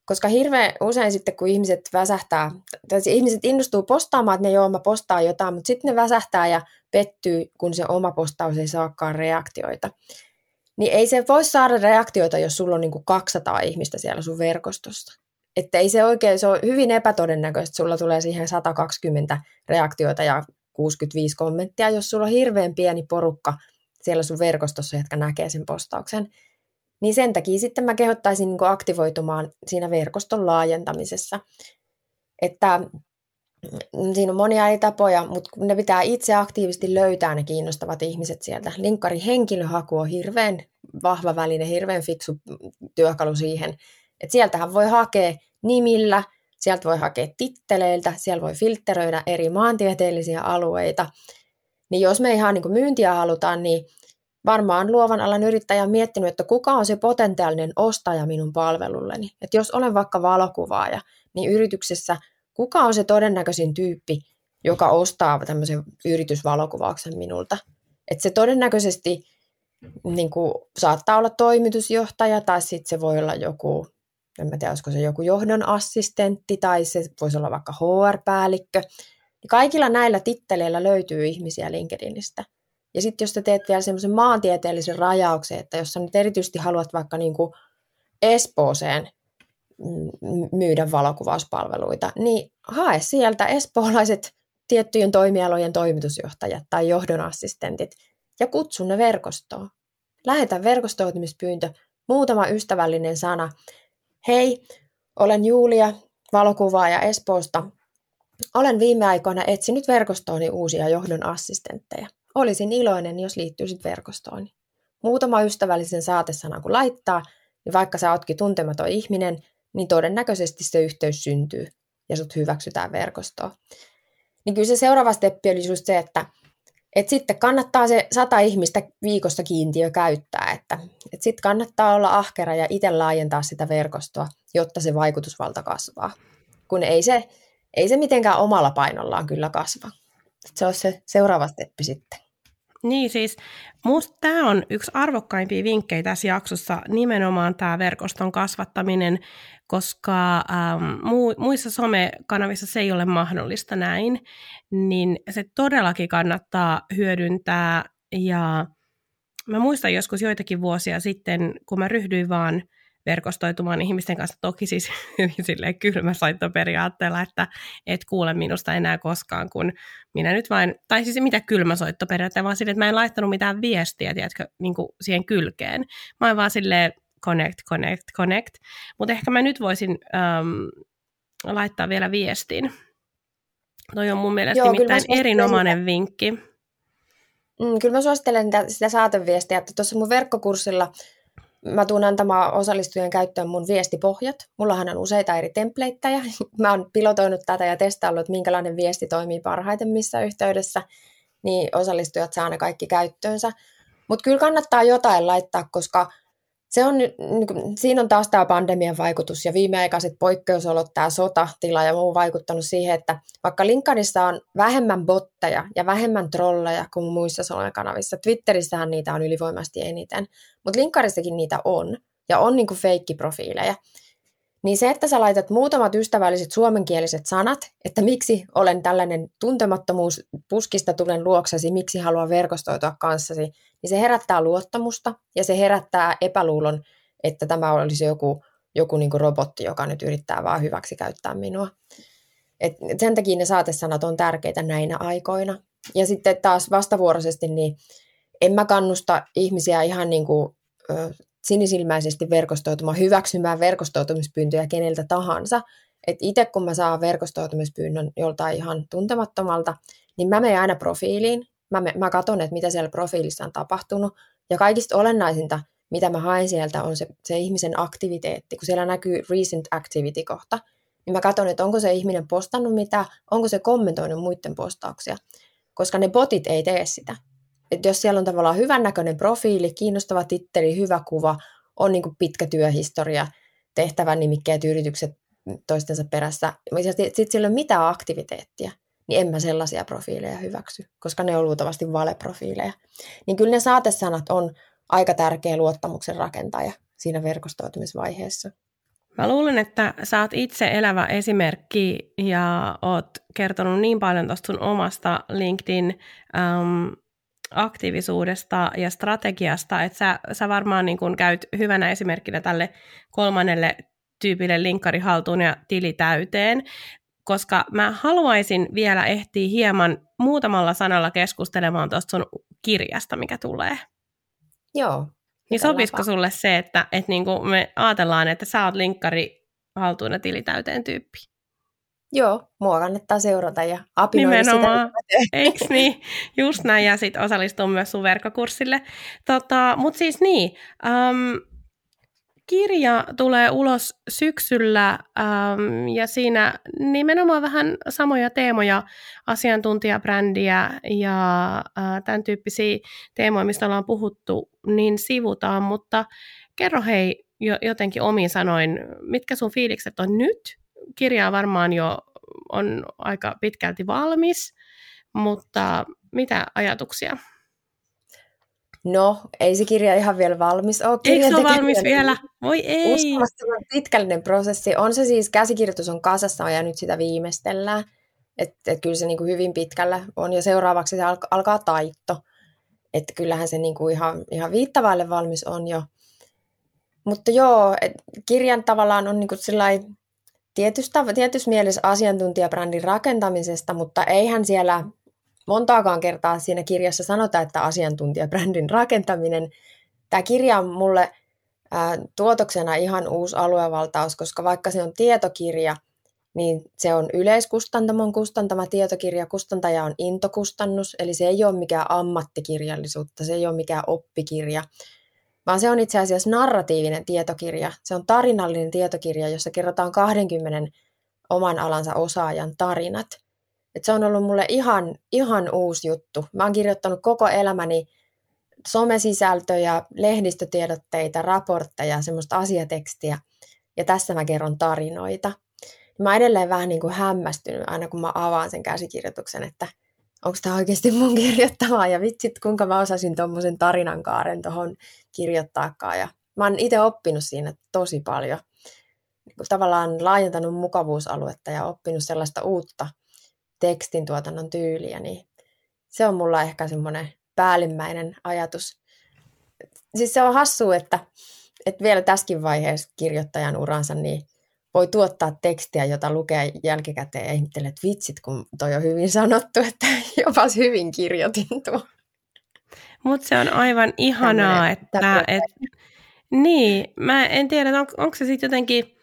[SPEAKER 2] Koska hirveän usein sitten, kun ihmiset väsähtää, tai ihmiset innostuu postaamaan, että ne joo, mä postaan jotain, mutta sitten ne väsähtää ja pettyy, kun se oma postaus ei saakaan reaktioita. Niin ei se voi saada reaktioita, jos sulla on niin kuin 200 ihmistä siellä sun verkostossa. Että ei se oikein, se on hyvin epätodennäköistä, että sulla tulee siihen 120 reaktioita ja 65 kommenttia, jos sulla on hirveän pieni porukka siellä sun verkostossa, jotka näkee sen postauksen. Niin sen takia sitten mä kehottaisin niin aktivoitumaan siinä verkoston laajentamisessa. Että mm, siinä on monia eri tapoja, mutta ne pitää itse aktiivisesti löytää ne kiinnostavat ihmiset sieltä. Linkkari henkilöhaku on hirveän vahva väline, hirveän fiksu työkalu siihen. että sieltähän voi hakea nimillä, sieltä voi hakea titteleiltä, siellä voi filtteröidä eri maantieteellisiä alueita. Niin jos me ihan niin myyntiä halutaan, niin varmaan luovan alan yrittäjä on miettinyt, että kuka on se potentiaalinen ostaja minun palvelulleni. Että jos olen vaikka valokuvaaja, niin yrityksessä kuka on se todennäköisin tyyppi, joka ostaa tämmöisen yritysvalokuvauksen minulta. Että se todennäköisesti niin kuin, saattaa olla toimitusjohtaja tai sitten se voi olla joku, en tiedä, olisiko se joku johdon assistentti tai se voisi olla vaikka HR-päällikkö. Kaikilla näillä titteleillä löytyy ihmisiä LinkedInistä. Ja sitten jos sä teet vielä semmoisen maantieteellisen rajauksen, että jos sä nyt erityisesti haluat vaikka niin kuin Espooseen myydä valokuvauspalveluita, niin hae sieltä espoolaiset tiettyjen toimialojen toimitusjohtajat tai johdonassistentit ja kutsu ne verkostoon. Lähetä verkostoitumispyyntö, muutama ystävällinen sana. Hei, olen Julia, valokuvaaja Espoosta. Olen viime aikoina etsinyt verkostooni uusia johdon assistentteja. Olisin iloinen, jos liittyisit verkostoon. Muutama ystävällisen saatesana kun laittaa, niin vaikka sä ootkin tuntematon ihminen, niin todennäköisesti se yhteys syntyy ja sut hyväksytään verkostoon. Niin kyllä se seuraava steppi oli just se, että, että sitten kannattaa se sata ihmistä viikossa kiintiö käyttää, että, että sitten kannattaa olla ahkera ja itse laajentaa sitä verkostoa, jotta se vaikutusvalta kasvaa. Kun ei se, ei se mitenkään omalla painollaan kyllä kasva. Se on se seuraava steppi sitten.
[SPEAKER 1] Niin siis, minusta tämä on yksi arvokkaimpia vinkkejä tässä jaksossa, nimenomaan tämä verkoston kasvattaminen, koska ähm, muissa somekanavissa se ei ole mahdollista näin, niin se todellakin kannattaa hyödyntää ja mä muistan joskus joitakin vuosia sitten, kun mä ryhdyin vaan – verkostoitumaan ihmisten kanssa, toki siis hyvin silleen kylmäsoittoperiaatteella, että et kuule minusta enää koskaan, kun minä nyt vain, tai siis mitä kylmäsoittoperiaatteella, vaan silleen, että mä en laittanut mitään viestiä, tiedätkö, niin kuin siihen kylkeen. Mä oon vaan silleen connect, connect, connect, mutta ehkä mä nyt voisin äm, laittaa vielä viestin. Toi on mun mielestä Joo, nimittäin erinomainen vinkki.
[SPEAKER 2] Mm, kyllä mä suosittelen sitä saateviestiä, että tuossa mun verkkokurssilla – mä tuun antamaan osallistujien käyttöön mun viestipohjat. Mullahan on useita eri templeittejä. Mä oon pilotoinut tätä ja testaillut, että minkälainen viesti toimii parhaiten missä yhteydessä, niin osallistujat saa ne kaikki käyttöönsä. Mutta kyllä kannattaa jotain laittaa, koska se on, niin siinä on taas tämä pandemian vaikutus ja viimeaikaiset poikkeusolot, tämä sotatila ja muu vaikuttanut siihen, että vaikka Linkadissa on vähemmän botteja ja vähemmän trolleja kuin muissa somekanavissa, Twitterissähän niitä on ylivoimaisesti eniten, mutta Linkarissakin niitä on, ja on niin kuin feikkiprofiileja. Niin se, että sä laitat muutamat ystävälliset suomenkieliset sanat, että miksi olen tällainen tuntemattomuus, puskista tulen luoksesi, miksi haluan verkostoitua kanssasi, niin se herättää luottamusta ja se herättää epäluulon, että tämä olisi joku, joku niin robotti, joka nyt yrittää vaan hyväksi käyttää minua. Et sen takia ne saatesanat on tärkeitä näinä aikoina. Ja sitten taas vastavuoroisesti, niin en mä kannusta ihmisiä ihan niin kuin, sinisilmäisesti verkostoitumaan, hyväksymään verkostoitumispyyntöjä keneltä tahansa. Että itse kun mä saan verkostoitumispyynnön joltain ihan tuntemattomalta, niin mä menen aina profiiliin. Mä, me, mä katson, että mitä siellä profiilissa on tapahtunut. Ja kaikista olennaisinta, mitä mä haen sieltä, on se, se ihmisen aktiviteetti. Kun siellä näkyy recent activity-kohta, niin mä katson, että onko se ihminen postannut mitä, onko se kommentoinut muiden postauksia. Koska ne botit ei tee sitä että jos siellä on tavallaan hyvännäköinen profiili, kiinnostava titteli, hyvä kuva, on niin pitkä työhistoria, tehtävän nimikkeet, yritykset toistensa perässä, ja sitten siellä ei ole mitään aktiviteettia, niin en mä sellaisia profiileja hyväksy, koska ne on luultavasti valeprofiileja. Niin kyllä ne saatesanat on aika tärkeä luottamuksen rakentaja siinä verkostoitumisvaiheessa.
[SPEAKER 1] Mä luulen, että sä oot itse elävä esimerkki ja oot kertonut niin paljon tuosta sun omasta LinkedIn aktiivisuudesta ja strategiasta, että sä, sä varmaan niin kun käyt hyvänä esimerkkinä tälle kolmannelle tyypille linkkari haltuun ja tili täyteen, koska mä haluaisin vielä ehtiä hieman muutamalla sanalla keskustelemaan tuosta sun kirjasta, mikä tulee.
[SPEAKER 2] Joo.
[SPEAKER 1] Niin sopisiko sulle se, että, että niin kuin me ajatellaan, että sä oot linkkari haltuun ja tili täyteen tyyppi?
[SPEAKER 2] Joo, mua kannattaa seurata ja apinoida
[SPEAKER 1] Nimenomaan. sitä. Eikö niin? Just näin, ja sitten osallistua myös sun verkkokurssille. Tota, Mutta siis niin, um, kirja tulee ulos syksyllä um, ja siinä nimenomaan vähän samoja teemoja, asiantuntijabrändiä ja uh, tämän tyyppisiä teemoja, mistä ollaan puhuttu, niin sivutaan, mutta kerro hei jotenkin omin sanoin, mitkä sun fiilikset on nyt kirja varmaan jo on aika pitkälti valmis, mutta mitä ajatuksia?
[SPEAKER 2] No, ei se kirja ihan vielä valmis ole.
[SPEAKER 1] Eikö se ole valmis vielä? Voi ei!
[SPEAKER 2] Uskomattoman pitkällinen prosessi. On se siis, käsikirjoitus on kasassa ja nyt sitä viimeistellään. Että et kyllä se niin kuin hyvin pitkällä on. Ja seuraavaksi se alkaa taitto. Että kyllähän se niin kuin ihan, ihan viittavaille valmis on jo. Mutta joo, et kirjan tavallaan on niin kuin tietystä, tietyssä mielessä asiantuntijabrändin rakentamisesta, mutta eihän siellä montaakaan kertaa siinä kirjassa sanota, että asiantuntijabrändin rakentaminen. Tämä kirja on mulle ää, tuotoksena ihan uusi aluevaltaus, koska vaikka se on tietokirja, niin se on yleiskustantamon kustantama tietokirja, kustantaja on intokustannus, eli se ei ole mikään ammattikirjallisuutta, se ei ole mikään oppikirja, vaan se on itse asiassa narratiivinen tietokirja. Se on tarinallinen tietokirja, jossa kerrotaan 20 oman alansa osaajan tarinat. Et se on ollut mulle ihan, ihan uusi juttu. Mä oon kirjoittanut koko elämäni somesisältöjä, lehdistötiedotteita, raportteja, semmoista asiatekstiä. Ja tässä mä kerron tarinoita. Mä edelleen vähän niin kuin hämmästynyt aina, kun mä avaan sen käsikirjoituksen, että – onko tämä oikeasti mun kirjoittamaa ja vitsit kuinka mä osasin tuommoisen tarinankaaren tuohon kirjoittaakaan. Ja mä oon itse oppinut siinä tosi paljon. Niin tavallaan laajentanut mukavuusaluetta ja oppinut sellaista uutta tekstin tuotannon tyyliä, niin se on mulla ehkä semmoinen päällimmäinen ajatus. Siis se on hassu, että, että vielä tässäkin vaiheessa kirjoittajan uransa, niin tuottaa tekstiä, jota lukee jälkikäteen ja ihmettelee, että vitsit, kun toi on hyvin sanottu, että jopa hyvin kirjoitin tuo.
[SPEAKER 1] Mutta se on aivan ihanaa, että... Tämmönen. Et, niin, mä en tiedä, on, onko se sitten jotenkin...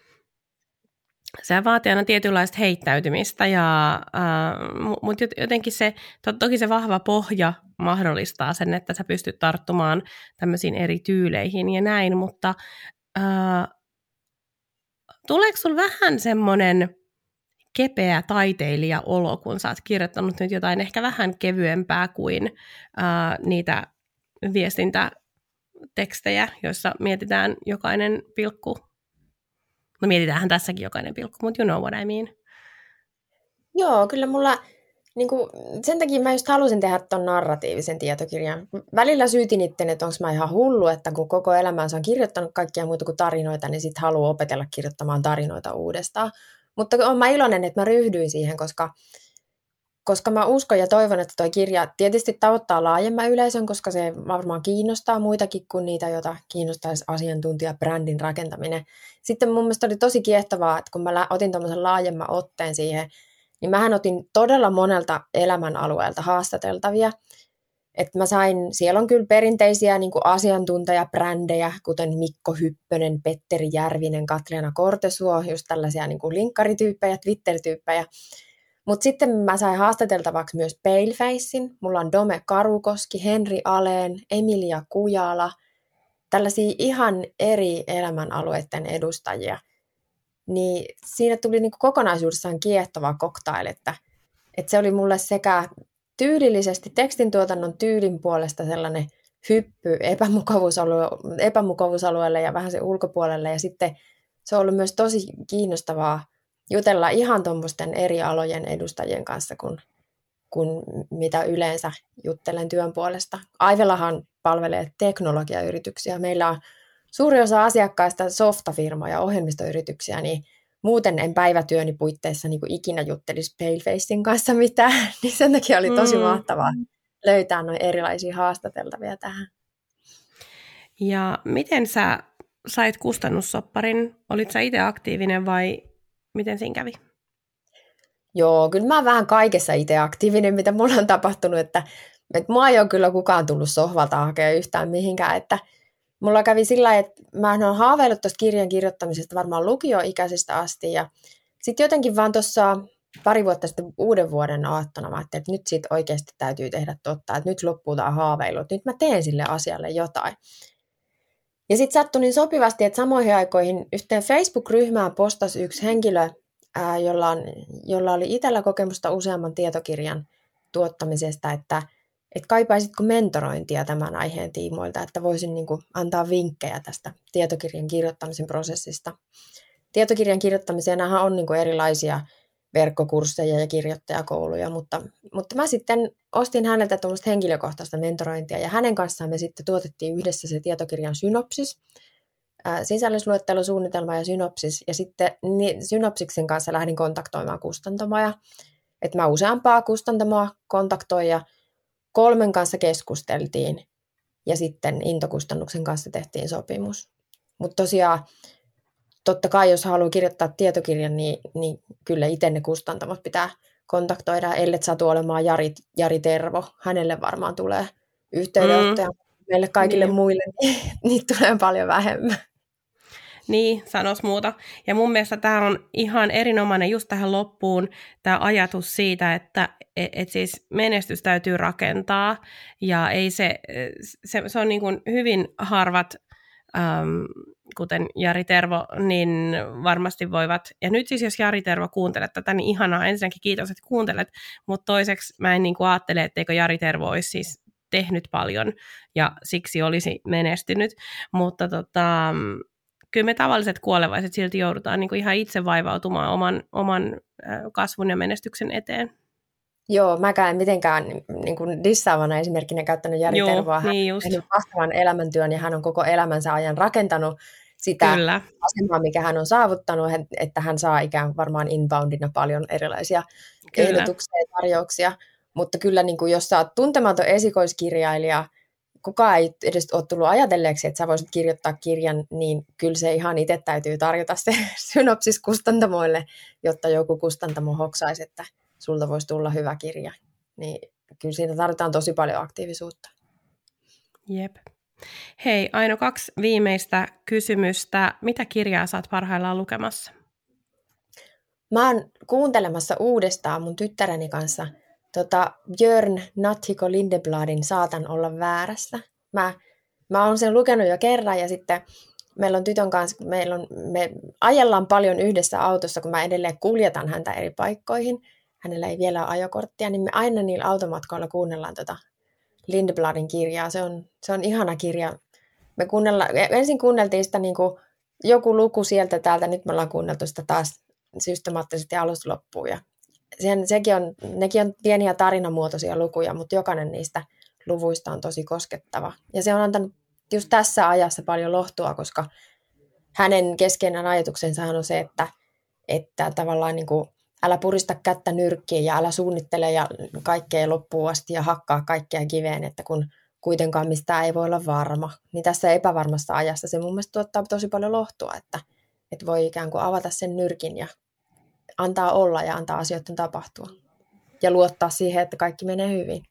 [SPEAKER 1] Se vaatii aina tietynlaista heittäytymistä, ja, äh, mutta jotenkin se, to, toki se vahva pohja mahdollistaa sen, että sä pystyt tarttumaan tämmöisiin eri tyyleihin ja näin, mutta äh, Tuleeko sinulla vähän semmoinen kepeä taiteilija-olo, kun sä oot kirjoittanut nyt jotain ehkä vähän kevyempää kuin ää, niitä viestintätekstejä, joissa mietitään jokainen pilkku. No mietitäänhän tässäkin jokainen pilkku, mutta you know what I mean.
[SPEAKER 2] Joo, kyllä mulla niin kuin, sen takia mä just halusin tehdä ton narratiivisen tietokirjan. Välillä syytin itse, että onko mä ihan hullu, että kun koko elämänsä on kirjoittanut kaikkia muuta kuin tarinoita, niin sitten haluaa opetella kirjoittamaan tarinoita uudestaan. Mutta on mä iloinen, että mä ryhdyin siihen, koska, koska mä uskon ja toivon, että tuo kirja tietysti tavoittaa laajemman yleisön, koska se varmaan kiinnostaa muitakin kuin niitä, joita kiinnostaisi asiantuntija-brändin rakentaminen. Sitten mun mielestä oli tosi kiehtovaa, että kun mä otin tuommoisen laajemman otteen siihen, niin mähän otin todella monelta elämänalueelta haastateltavia. Että mä sain, siellä on kyllä perinteisiä niin asiantuntijabrändejä, kuten Mikko Hyppönen, Petteri Järvinen, Katriana Kortesuo, just tällaisia niin linkkarityyppejä, Twitter-tyyppejä. Mutta sitten mä sain haastateltavaksi myös Palefacein. Mulla on Dome Karukoski, Henri Aleen, Emilia Kujala, tällaisia ihan eri elämänalueiden edustajia – niin siinä tuli niin kokonaisuudessaan kiehtova cocktail, että, että se oli mulle sekä tyylillisesti tekstin tuotannon tyylin puolesta sellainen hyppy epämukavuusalue, epämukavuusalueelle ja vähän se ulkopuolelle ja sitten se on ollut myös tosi kiinnostavaa jutella ihan tuommoisten eri alojen edustajien kanssa, kun, kun mitä yleensä juttelen työn puolesta. Aivelahan palvelee teknologiayrityksiä. Meillä on suuri osa asiakkaista softafirmoja, ohjelmistoyrityksiä, niin muuten en päivätyöni puitteissa niin kuin ikinä juttelisi Palefacein kanssa mitään, niin sen takia oli tosi mm. mahtavaa löytää noin erilaisia haastateltavia tähän.
[SPEAKER 1] Ja miten sä sait kustannussopparin? Olit sä itse aktiivinen vai miten siinä kävi?
[SPEAKER 2] Joo, kyllä mä oon vähän kaikessa itse aktiivinen, mitä mulla on tapahtunut, että, että mua ei ole kyllä kukaan tullut sohvalta hakea yhtään mihinkään, että mulla kävi sillä että mä oon haaveillut tuosta kirjan kirjoittamisesta varmaan lukioikäisestä asti ja sitten jotenkin vaan tuossa pari vuotta sitten uuden vuoden aattona mä ajattelin, että nyt sit oikeasti täytyy tehdä totta, että nyt loppuu tämä haaveilu, että nyt mä teen sille asialle jotain. Ja sitten sattui niin sopivasti, että samoihin aikoihin yhteen Facebook-ryhmään postasi yksi henkilö, ää, jolla, on, jolla oli itsellä kokemusta useamman tietokirjan tuottamisesta, että että kaipaisitko mentorointia tämän aiheen tiimoilta, että voisin niin kuin antaa vinkkejä tästä tietokirjan kirjoittamisen prosessista. Tietokirjan kirjoittamiseen on niin kuin erilaisia verkkokursseja ja kirjoittajakouluja, mutta, mutta mä sitten ostin häneltä tuommoista henkilökohtaista mentorointia ja hänen kanssaan me sitten tuotettiin yhdessä se tietokirjan synopsis, sisällysluettelosuunnitelma ja synopsis, ja sitten niin, synopsiksen kanssa lähdin kontaktoimaan kustantamoja, että mä useampaa kustantamoa kontaktoin ja kolmen kanssa keskusteltiin ja sitten intokustannuksen kanssa tehtiin sopimus. Mutta tosiaan, totta kai jos haluaa kirjoittaa tietokirjan, niin, niin kyllä itse ne kustantamot pitää kontaktoida, ellei satu olemaan Jari, Jari Tervo. Hänelle varmaan tulee yhteydenottoja. Mm. Meille kaikille niin. muille niin, niitä tulee paljon vähemmän.
[SPEAKER 1] Niin, sanos muuta. Ja mun mielestä tämä on ihan erinomainen just tähän loppuun tämä ajatus siitä, että et, et siis menestys täytyy rakentaa. Ja ei se, se, se on niin kuin hyvin harvat, äm, kuten Jari Tervo, niin varmasti voivat, ja nyt siis jos Jari Tervo kuuntelet tätä, niin ihanaa, ensinnäkin kiitos, että kuuntelet, mutta toiseksi mä en niin kuin ajattele, etteikö Jari Tervo olisi siis tehnyt paljon ja siksi olisi menestynyt, mutta tota, kyllä me tavalliset kuolevaiset silti joudutaan niin kuin ihan itse vaivautumaan oman, oman kasvun ja menestyksen eteen.
[SPEAKER 2] Joo, mäkään en mitenkään niin kuin dissaavana esimerkkinä käyttänyt Jari Joo, Tervoa. Hän niin just. vastaavan elämäntyön ja hän on koko elämänsä ajan rakentanut sitä Kyllä. asemaa, mikä hän on saavuttanut, että hän saa ikään varmaan inboundina paljon erilaisia Kyllä. ehdotuksia ja tarjouksia. Mutta kyllä niin kuin, jos sä oot tuntematon esikoiskirjailija, kukaan ei edes ole tullut ajatelleeksi, että sä voisit kirjoittaa kirjan, niin kyllä se ihan itse täytyy tarjota se synopsis kustantamoille, jotta joku kustantamo hoksaisi, että sulta voisi tulla hyvä kirja. Niin kyllä siinä tarvitaan tosi paljon aktiivisuutta.
[SPEAKER 1] Jep. Hei, Aino, kaksi viimeistä kysymystä. Mitä kirjaa saat parhaillaan lukemassa?
[SPEAKER 2] Mä oon kuuntelemassa uudestaan mun tyttäreni kanssa – tota, Björn Nathiko Lindebladin Saatan olla väärässä. Mä, mä oon sen lukenut jo kerran ja sitten meillä on tytön kanssa, meillä on, me ajellaan paljon yhdessä autossa, kun mä edelleen kuljetan häntä eri paikkoihin. Hänellä ei vielä ole ajokorttia, niin me aina niillä automatkoilla kuunnellaan tota Lindebladin kirjaa. Se on, se on ihana kirja. Me kuunnellaan, ensin kuunneltiin sitä niin kuin joku luku sieltä täältä, nyt me ollaan kuunneltu sitä taas systemaattisesti alusta loppuun ja sen, sekin on, nekin on pieniä tarinamuotoisia lukuja, mutta jokainen niistä luvuista on tosi koskettava. Ja se on antanut just tässä ajassa paljon lohtua, koska hänen keskeinen ajatuksensa on se, että, että tavallaan niin kuin, älä purista kättä nyrkkiin ja älä suunnittele ja kaikkea loppuun asti ja hakkaa kaikkea kiveen, että kun kuitenkaan mistään ei voi olla varma. Niin tässä epävarmassa ajassa se mun mielestä tuottaa tosi paljon lohtua, että, että voi ikään kuin avata sen nyrkin ja antaa olla ja antaa asioiden tapahtua. Ja luottaa siihen, että kaikki menee hyvin.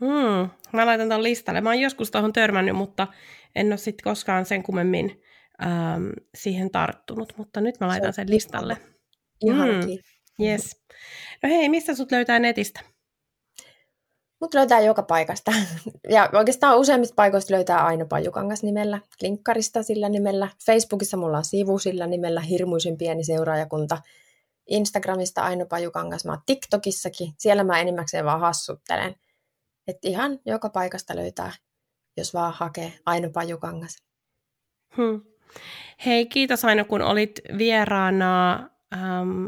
[SPEAKER 1] Hmm, mä laitan tämän listalle. Mä oon joskus tuohon törmännyt, mutta en ole sitten koskaan sen kummemmin ähm, siihen tarttunut. Mutta nyt mä laitan sen listalle.
[SPEAKER 2] Ihan hmm.
[SPEAKER 1] Yes. No hei, mistä sut löytää netistä?
[SPEAKER 2] Mut löytää joka paikasta. Ja oikeastaan useimmista paikoista löytää Aino Pajukangas nimellä, Linkkarista sillä nimellä. Facebookissa mulla on sivu sillä nimellä, hirmuisen pieni seuraajakunta. Instagramista Aino Pajukangas, mä oon TikTokissakin. Siellä mä enimmäkseen vaan hassuttelen. Että ihan joka paikasta löytää, jos vaan hakee Aino Pajukangas.
[SPEAKER 1] Hmm. Hei, kiitos Aino, kun olit vieraana. Ähm,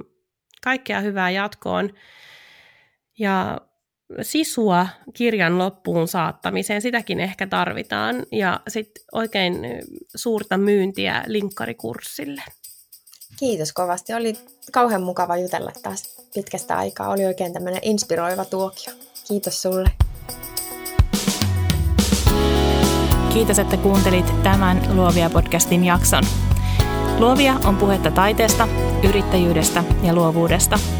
[SPEAKER 1] kaikkea hyvää jatkoon. Ja sisua kirjan loppuun saattamiseen, sitäkin ehkä tarvitaan, ja sitten oikein suurta myyntiä linkkarikurssille.
[SPEAKER 2] Kiitos kovasti. Oli kauhean mukava jutella taas pitkästä aikaa. Oli oikein tämmöinen inspiroiva tuokio. Kiitos sulle.
[SPEAKER 3] Kiitos, että kuuntelit tämän Luovia podcastin jakson. Luovia on puhetta taiteesta, yrittäjyydestä ja luovuudesta –